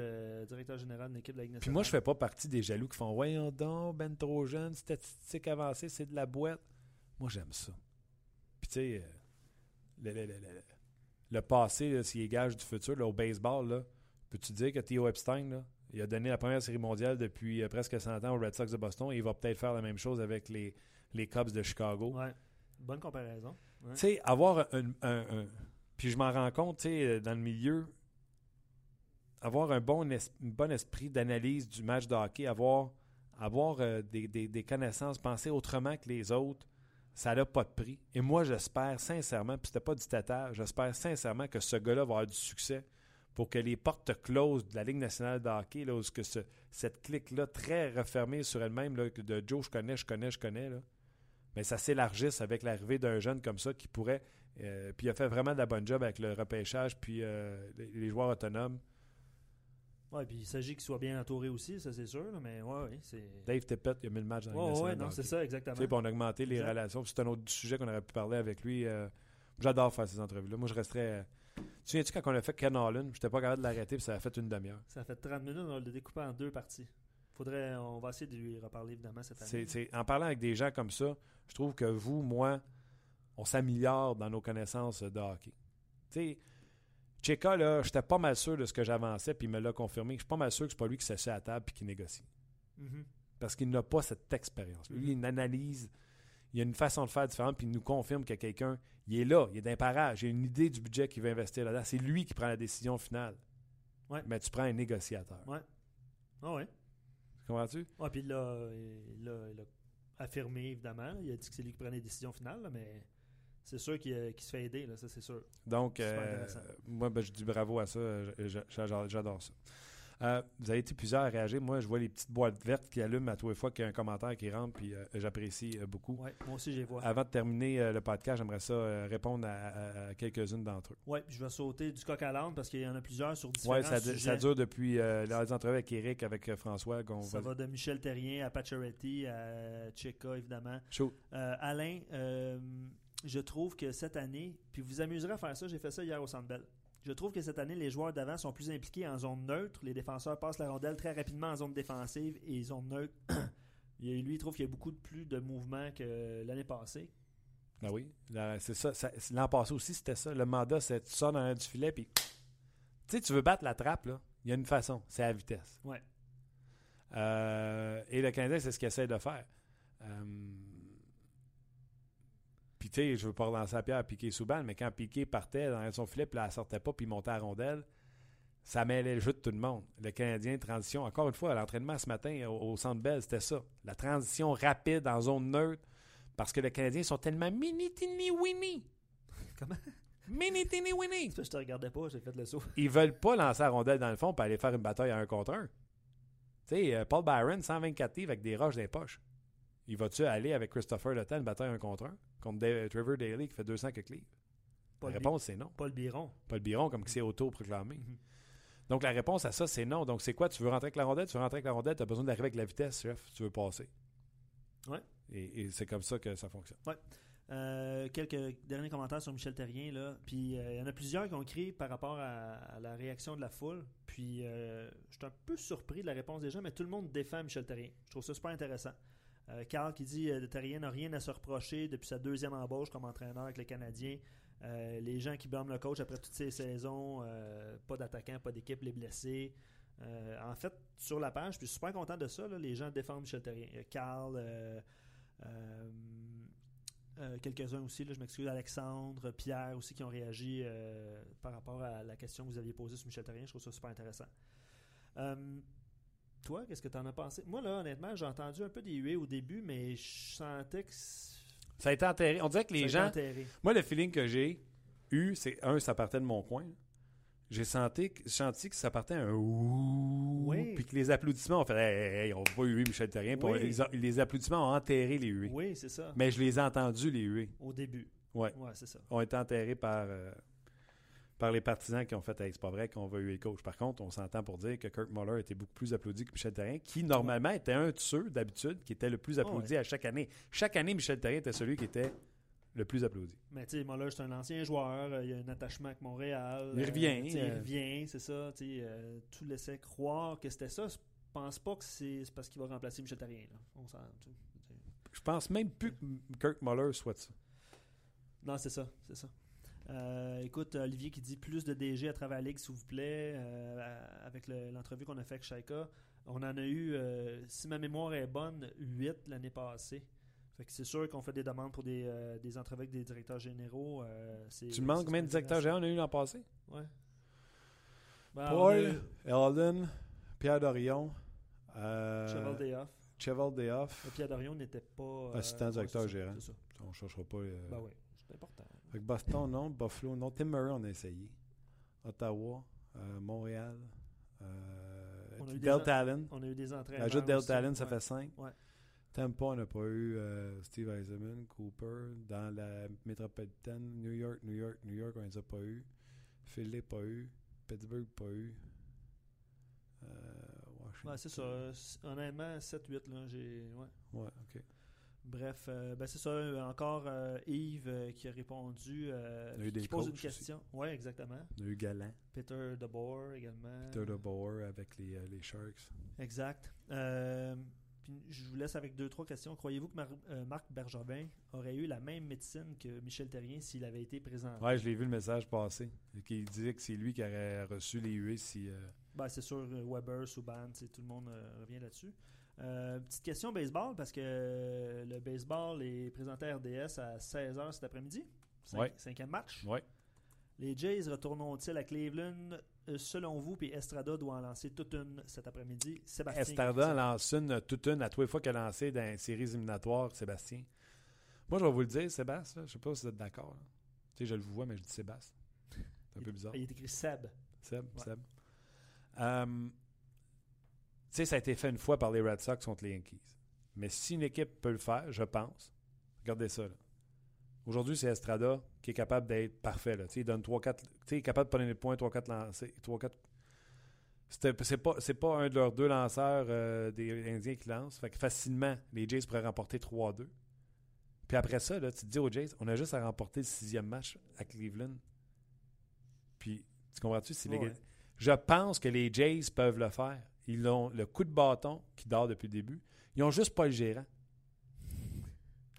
Speaker 2: directeur général d'une équipe de la Ligue
Speaker 1: Puis moi, je fais pas partie des jaloux qui font Voyons donc, ben trop jeune, statistique avancée, c'est de la boîte. Moi, j'aime ça. Puis tu sais le, passé, s'il est gage du futur, au baseball, peux-tu dire que Theo Epstein, il a donné la première série mondiale depuis euh, presque 100 ans aux Red Sox de Boston et il va peut-être faire la même chose avec les, les Cubs de Chicago.
Speaker 2: Ouais. Bonne comparaison.
Speaker 1: Tu sais, avoir un, Puis je m'en rends compte, tu sais, dans le milieu, avoir un bon, bon esprit d'analyse du match de hockey, avoir, avoir euh, des, des, connaissances, penser autrement que les autres, ça n'a pas de prix. Et moi, j'espère sincèrement, puis c'était pas du tata, j'espère sincèrement que ce gars-là va avoir du succès pour que les portes closes de la Ligue nationale de hockey, là, où que cette clique-là, très refermée sur elle-même, de Joe, je connais, je connais, je connais, là, mais ça s'élargisse avec l'arrivée d'un jeune comme ça qui pourrait. Euh, puis il a fait vraiment de la bonne job avec le repêchage, puis euh, les, joueurs autonomes.
Speaker 2: Oui, puis il s'agit qu'il soit bien entouré aussi, ça c'est sûr, mais ouais, c'est...
Speaker 1: Dave Tippett, il a mis le match dans
Speaker 2: ouais, ouais, non, c'est ça, exactement. Tu
Speaker 1: sais, on a augmenté les relations. C'est un autre sujet qu'on aurait pu parler avec lui. Euh, j'adore faire ces entrevues-là. Moi, je resterais... Tu te souviens-tu quand on a fait Ken Holland, j'étais pas capable de l'arrêter, puis ça a fait une demi-heure.
Speaker 2: Ça a fait 30 minutes, on l'a découpé en deux parties. Faudrait, on va essayer de lui reparler, évidemment, cette année.
Speaker 1: C'est, en parlant avec des gens comme ça, je trouve que vous, moi, on s'améliore dans nos connaissances de hockey. Tu sais, Cheka, là, j'étais pas mal sûr de ce que j'avançais, puis il me l'a confirmé. Je suis pas mal sûr que c'est pas lui qui s'assied à la table et qui négocie. Mm-hmm. Parce qu'il n'a pas cette expérience. Lui, il une analyse, il a une façon de faire différente, puis il nous confirme que quelqu'un, il est là, il est d'un parage, il a une idée du budget qu'il veut investir là-dedans. C'est lui qui prend la décision finale.
Speaker 2: Ouais.
Speaker 1: Mais tu prends un négociateur.
Speaker 2: Ouais. Ah ouais.
Speaker 1: Comprends-tu?
Speaker 2: Ouais, puis il l'a affirmé, évidemment. Il a dit que c'est lui qui prend les décisions finales, mais c'est sûr euh, qu'il se fait aider, là, ça c'est sûr.
Speaker 1: Donc, euh, moi, ben, je dis bravo à ça. J'adore ça. Euh, vous avez été plusieurs à réagir. Moi, je vois les petites boîtes vertes qui allument à tous les fois qu'il y a un commentaire qui rentre, puis j'apprécie beaucoup.
Speaker 2: Ouais, moi aussi, je les vois.
Speaker 1: Avant de terminer le podcast, j'aimerais ça répondre à, quelques-unes d'entre eux.
Speaker 2: Oui, je vais sauter du coq à l'âne parce qu'il y en a plusieurs sur différents ouais,
Speaker 1: ça,
Speaker 2: sujets.
Speaker 1: ça dure depuis les entrevues avec Eric, avec François.
Speaker 2: Ça va... de Michel Terrien à Pacioretty, à Cheka, évidemment.
Speaker 1: Chaud.
Speaker 2: Alain, je trouve que cette année, puis vous amuserez à faire ça, j'ai fait ça hier au Centre Bell. Je trouve que cette année, les joueurs d'avant sont plus impliqués en zone neutre. Les défenseurs passent la rondelle très rapidement en zone défensive et zone neutre. lui, il trouve qu'il y a beaucoup de plus de mouvements que l'année passée.
Speaker 1: Ben oui, c'est ça. L'an passé aussi, c'était ça. Le mandat, c'est tu sors dans un du filet, puis tu sais, tu veux battre la trappe, là. Il y a une façon, c'est à vitesse.
Speaker 2: Ouais.
Speaker 1: Euh, et le Canadien, c'est ce qu'il essaie de faire. Euh, puis, tu sais, je veux pas relancer la pierre à Piqué sous mais quand Piqué partait dans son filet, puis là, elle sortait pas, puis il montait à rondelle, ça mêlait le jeu de tout le monde. Le Canadien, transition, encore une fois, à l'entraînement ce matin au, Centre Bell, c'était ça. La transition rapide en zone neutre, parce que les Canadiens sont tellement mini-tini-winnie.
Speaker 2: Comment?
Speaker 1: Mini-tini-winnie.
Speaker 2: Je te regardais pas, j'ai fait le saut.
Speaker 1: Ils veulent pas lancer la rondelle dans le fond pour aller faire une bataille à un contre un. Tu sais, euh, Paul Byron, 124 livres avec des roches dans les poches. Il va-tu aller avec Christopher Le une bataille un contre un contre Trevor Daly qui fait 200 quelques livres? La réponse, c'est non.
Speaker 2: Paul Biron.
Speaker 1: Paul Biron, comme qui s'est auto-proclamé. Mhm. Donc, la réponse à ça, c'est non. Donc, c'est quoi? Tu veux rentrer avec la rondelle? Tu veux rentrer avec la rondelle, tu as besoin d'arriver avec la vitesse, chef. Tu veux passer.
Speaker 2: Ouais.
Speaker 1: Et, c'est comme ça que ça fonctionne.
Speaker 2: Ouais. Euh, quelques derniers commentaires sur Michel Terrien. Là. Puis euh, il y en a plusieurs qui ont écrit par rapport à, la réaction de la foule. Puis euh, je suis un peu surpris de la réponse des gens, mais tout le monde défend Michel Terrien. Je trouve ça super intéressant. Carl qui dit que Terrien n'a rien à se reprocher depuis sa deuxième embauche comme entraîneur avec les Canadiens. les gens qui blâment le coach après toutes ces saisons, pas d'attaquant, pas d'équipe, les blessés. en fait, sur la page, je suis super content de ça. les gens défendent Michel Terrien. Carl, euh, quelques-uns aussi, je m'excuse, Alexandre, Pierre aussi, qui ont réagi euh, par rapport à la question que vous aviez posée sur Michel Terrien. Je trouve ça super intéressant. Euh, toi, qu'est-ce que tu en as pensé? Moi, là, honnêtement, j'ai entendu un peu des huées au début, mais je sentais que.
Speaker 1: Ça a été enterré. On dirait que les gens. Moi, le feeling que j'ai eu, c'est un, ça partait de mon coin j'ai senti, senti que ça partait un ouh, puis que les applaudissements ont fait hey, on va huer Michel Terrien. Les, applaudissements ont enterré les huées.
Speaker 2: Oui, c'est ça.
Speaker 1: Mais je les ai entendus, les huées.
Speaker 2: Au début.
Speaker 1: Oui.
Speaker 2: Ouais, c'est ça.
Speaker 1: Ont été enterrés par, euh, par les partisans qui ont fait hey, c'est pas vrai qu'on va huer le coach. Par contre, on s'entend pour dire que Kirk Muller était beaucoup plus applaudi que Michel Terrien, qui normalement était un de ceux, d'habitude, qui était le plus applaudi à chaque année. Chaque année, Michel Terrien était celui qui était le plus applaudi.
Speaker 2: Mais tu sais, Muller, c'est un ancien joueur. Euh, il a un attachement avec Montréal.
Speaker 1: Il revient.
Speaker 2: il euh. revient, c'est ça. Euh, tout laissait croire que c'était ça. Je pense pas que c'est parce qu'il va remplacer Michel Tarien. Là.
Speaker 1: je pense même plus que Kirk Muller soit ça.
Speaker 2: Non, c'est ça. C'est ça. Écoute, Olivier qui dit plus de DG à travers la ligue, s'il vous plaît, avec l'entrevue qu'on a fait avec Shaika. On en a eu, si ma mémoire est bonne, 8 l'année passée c'est sûr qu'on fait des demandes pour des, euh, des entrevues avec des directeurs généraux. Euh,
Speaker 1: tu demandes combien de directeurs généraux on a eu l'an passé?
Speaker 2: Ouais.
Speaker 1: Ben, Paul, Elden, Pierre Dorion.
Speaker 2: Euh, Cheval Dayoff.
Speaker 1: Cheval Dayoff.
Speaker 2: Pierre Dorion n'était pas. Euh,
Speaker 1: Assistant directeur gérant. Ça. On ne cherchera pas.
Speaker 2: Ben oui, c'est important.
Speaker 1: Avec Boston, non. Buffalo, non. Tim Murray, on a essayé. Ottawa, Montréal. Delta Allen.
Speaker 2: On a eu des entraînements.
Speaker 1: L'ajout de Delta Allen, ça fait 5.
Speaker 2: Ouais.
Speaker 1: Tampa, on n'a pas eu euh, Steve Eisenman, Cooper. Dans la métropolitaine, New York, New York, New York, on les a pas eu. Philly, pas eu. Pittsburgh, pas eu. Euh,
Speaker 2: Washington. Ouais, c'est ça. Honnêtement, 7-8, là, j'ai. Ouais.
Speaker 1: Ouais, OK.
Speaker 2: Bref, euh, ben c'est ça. Encore Yves qui a répondu. qui pose une question. Oui, exactement.
Speaker 1: On a eu Galant.
Speaker 2: Peter DeBoer également.
Speaker 1: Peter DeBoer avec les, les Sharks.
Speaker 2: Exact je vous laisse avec deux, trois questions. Croyez-vous que euh, Marc Bergevin aurait eu la même médecine que Michel Terrien s'il avait été présent?
Speaker 1: Oui, je l'ai vu le message passer. Qui disait que c'est lui qui aurait reçu les UE si. Euh,
Speaker 2: ben, c'est sûr, euh, Weber, Subban, tout le monde revient là-dessus. Petite question baseball, parce que le baseball est présenté à RDS à 16h cet après-midi. Cinquième match. Les Jays retourneront-ils à Cleveland euh, selon vous, puis Estrada doit en lancer toute une cet après-midi? Sébastien.
Speaker 1: Estrada en lance une, toute une à tous les fois qu'elle a lancé dans les séries éliminatoires, Sébastien. Moi, je vais vous le dire, Sébastien, je ne sais pas si vous êtes d'accord. Tu sais, je le vois, mais je dis Sébastien. C'est un peu bizarre.
Speaker 2: Il est écrit Seb.
Speaker 1: Seb, Seb. Um, tu sais, ça a été fait une fois par les Red Sox contre les Yankees. Mais si une équipe peut le faire, je pense, regardez ça. Aujourd'hui, c'est Estrada qui est capable d'être parfait. Là. Il donne 3-4. Il est capable de prendre les points, 3-4 lancers. 3-4. C'est pas, pas un de leurs deux lanceurs euh, des Indiens qui lancent. Fait que facilement, les Jays pourraient remporter 3-2. Puis après ça, là, tu te dis aux Jays, on a juste à remporter le sixième match à Cleveland. Puis, tu comprends-tu? Je pense que les Jays peuvent le faire. Ils ont le coup de bâton qui dort depuis le début. Ils n'ont juste pas le gérant.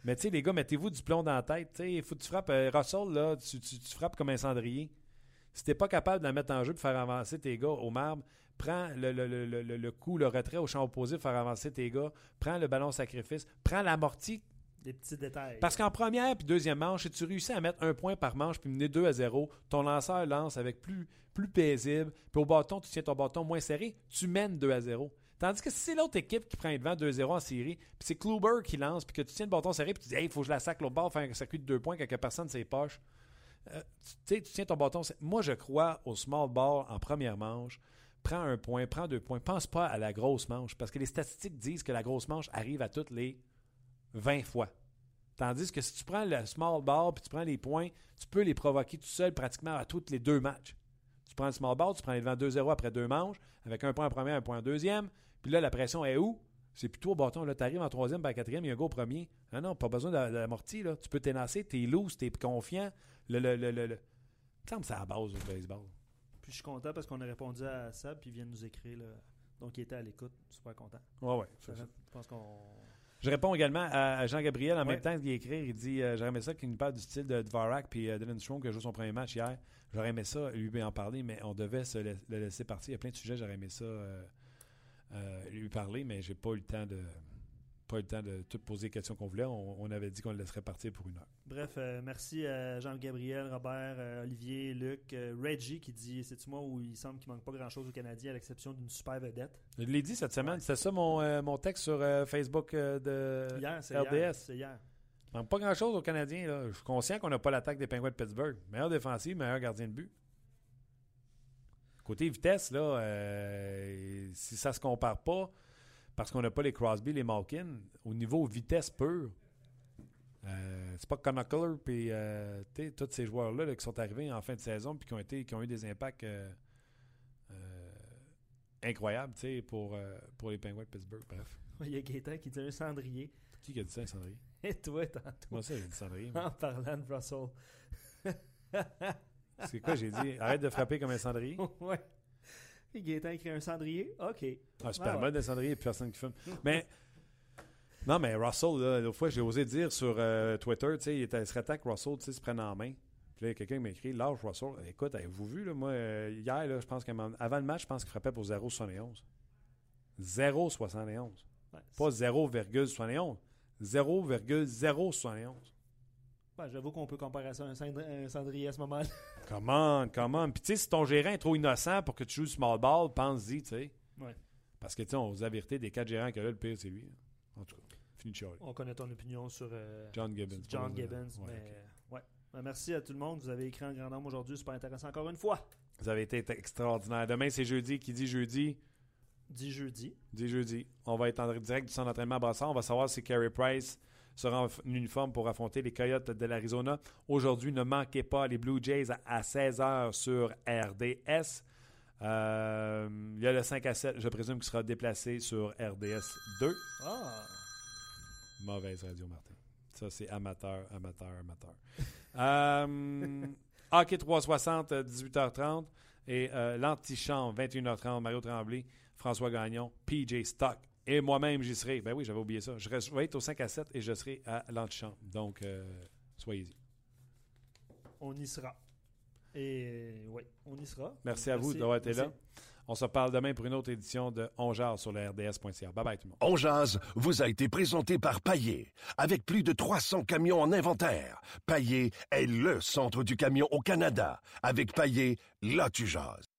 Speaker 1: Mais tu sais, les gars, mettez-vous du plomb dans la tête. Il faut que tu frappes. Euh, Russell, là, tu, tu, frappes comme un cendrier. Si t'es pas capable de la mettre en jeu pour faire avancer tes gars au marbre, prends le, coup, le retrait au champ opposé pour faire avancer tes gars, prends le ballon sacrifice, prends l'amorti.
Speaker 2: Des petits détails.
Speaker 1: Parce qu'en première puis deuxième manche, si tu réussis à mettre un point par manche puis mener 2 à 0, ton lanceur lance avec plus, plus paisible, puis au bâton, tu tiens ton bâton moins serré, tu mènes 2 à 0. Tandis que si c'est l'autre équipe qui prend le devant 2-0 en série, puis c'est Kluber qui lance, puis que tu tiens le bâton serré, puis tu dis, il faut que je la sac l'autre bord, faire un circuit de deux points, que personne ne ses poches. Euh, tu, tu tiens ton bâton. Moi, je crois au small ball en première manche. Prends un point, prends deux points. Pense pas à la grosse manche, parce que les statistiques disent que la grosse manche arrive à toutes les 20 fois. Tandis que si tu prends le small ball puis tu prends les points, tu peux les provoquer tout seul pratiquement à tous les deux matchs prends le small ball, tu prends les devants 2-0 après deux manches, avec un point en première, un point en deuxième. Puis là, la pression est où? C'est plutôt au bâton. Là, tu arrives en troisième, par quatrième, il y a un go au premier. Ah non, pas besoin d'amorti. Là. Tu peux t'énasser, t'es loose, t'es confiant. Le, le, le, le, me semble que c'est à la base du baseball.
Speaker 2: Puis je suis content parce qu'on a répondu à ça, puis il vient de nous écrire. Là. Donc, il était à l'écoute. Super content.
Speaker 1: Ouais, ouais.
Speaker 2: Je pense qu'on.
Speaker 1: Je réponds également à Jean-Gabriel en même temps qu'il écrit. Il dit euh, J'aurais aimé ça qu'il nous parle du style de Dvorak puis euh, Dylan Strong qui a joué son premier match hier. J'aurais aimé ça, lui en parler, mais on devait se le laisser partir. Il y a plein de sujets, j'aurais aimé ça euh, lui parler, mais j'ai pas eu le temps de pas eu le temps de tout poser les questions qu'on voulait. On, avait dit qu'on le laisserait partir pour une heure.
Speaker 2: Bref, euh, merci à Jean-Gabriel, Robert, euh, Olivier, Luc, euh, Reggie qui dit c'est-tu moi où il semble qu'il manque pas grand-chose au Canadien à l'exception d'une super vedette.
Speaker 1: Je l'ai dit cette semaine. C'est ça mon, mon texte sur Facebook de
Speaker 2: hier,
Speaker 1: RDS.
Speaker 2: C'est hier.
Speaker 1: Il manque pas grand-chose au Canadien. Je suis conscient qu'on n'a pas l'attaque des Penguins de Pittsburgh. Meilleur défensif, meilleur gardien de but. Côté vitesse, là, si ça se compare pas parce qu'on n'a pas les Crosby, les Malkin, au niveau vitesse pure, euh, c'est pas Conackler puis euh, tous ces joueurs-là qui sont arrivés en fin de saison puis qui ont été qui ont eu des impacts euh, incroyables pour, pour les Penguins de Pittsburgh. Bref.
Speaker 2: Il y a Gaétan qui dit un cendrier.
Speaker 1: Qui a dit ça, un cendrier?
Speaker 2: Et toi, tantôt.
Speaker 1: Moi, ça, j'ai dit cendrier.
Speaker 2: En parlant de Russell.
Speaker 1: c'est quoi, j'ai dit? Arrête de frapper comme un cendrier?
Speaker 2: ouais. Et Gaétan écrit un cendrier. OK.
Speaker 1: Ah, super ah, ouais. cendrier personne qui fume. Mais. Non, mais Russell, l'autre fois, j'ai osé dire sur euh, Twitter, tu sais, il, il serait temps que Russell se prenne en main. Puis là, quelqu'un m'a écrit Lâche Russell. Écoute, avez-vous vu, là, moi, euh, hier, là, je pense qu'avant le match, je pense qu'il frappait pour 0,71. 0,71. Pas 0,71. 0,071.
Speaker 2: Ben, J'avoue qu'on peut comparer ça à un, cendrier à ce moment-là.
Speaker 1: Comment, comment. Puis tu sais, si ton gérant est trop innocent pour que tu joues small ball, pense-y, tu sais.
Speaker 2: Ouais.
Speaker 1: Parce que tu sais, on vous avertit des quatre gérants que là, le pire, c'est lui. En tout cas, fini de
Speaker 2: On connaît ton opinion sur euh,
Speaker 1: John Gibbons.
Speaker 2: John Gibbons, mais ouais. Ben, merci à tout le monde. Vous avez écrit en grand nombre aujourd'hui. Super intéressant encore une fois.
Speaker 1: Vous avez été extraordinaire. Demain, c'est jeudi. Qui dit jeudi?
Speaker 2: Dit jeudi.
Speaker 1: Dit jeudi. On va être en direct du centre d'entraînement à Brassard. On va savoir si Carey Price sera en uniforme pour affronter les Coyotes de l'Arizona. Aujourd'hui, ne manquez pas les Blue Jays à 16h sur RDS. Euh, il y a le 5 à 7, je présume, qui sera déplacé sur RDS 2.
Speaker 2: Ah!
Speaker 1: Mauvaise radio, Martin. Ça, c'est amateur, amateur, amateur. euh, Hockey 360, 18h30. Et euh, l'antichambre, 21h30, Mario Tremblay, François Gagnon, PJ Stock. Et moi-même, j'y serai. Ben oui, j'avais oublié ça. Je, vais être au 5 à 7 et je serai à l'antichambre. Donc, euh, soyez-y.
Speaker 2: On y sera. Et oui, on y sera.
Speaker 1: Merci, à vous d'avoir été là. On se parle demain pour une autre édition de On sur le RDS.ca. Bye bye tout le monde.
Speaker 8: On vous a été présenté par Paillé. Avec plus de 300 camions en inventaire, Paillé est le centre du camion au Canada. Avec Paillé, là tu jases.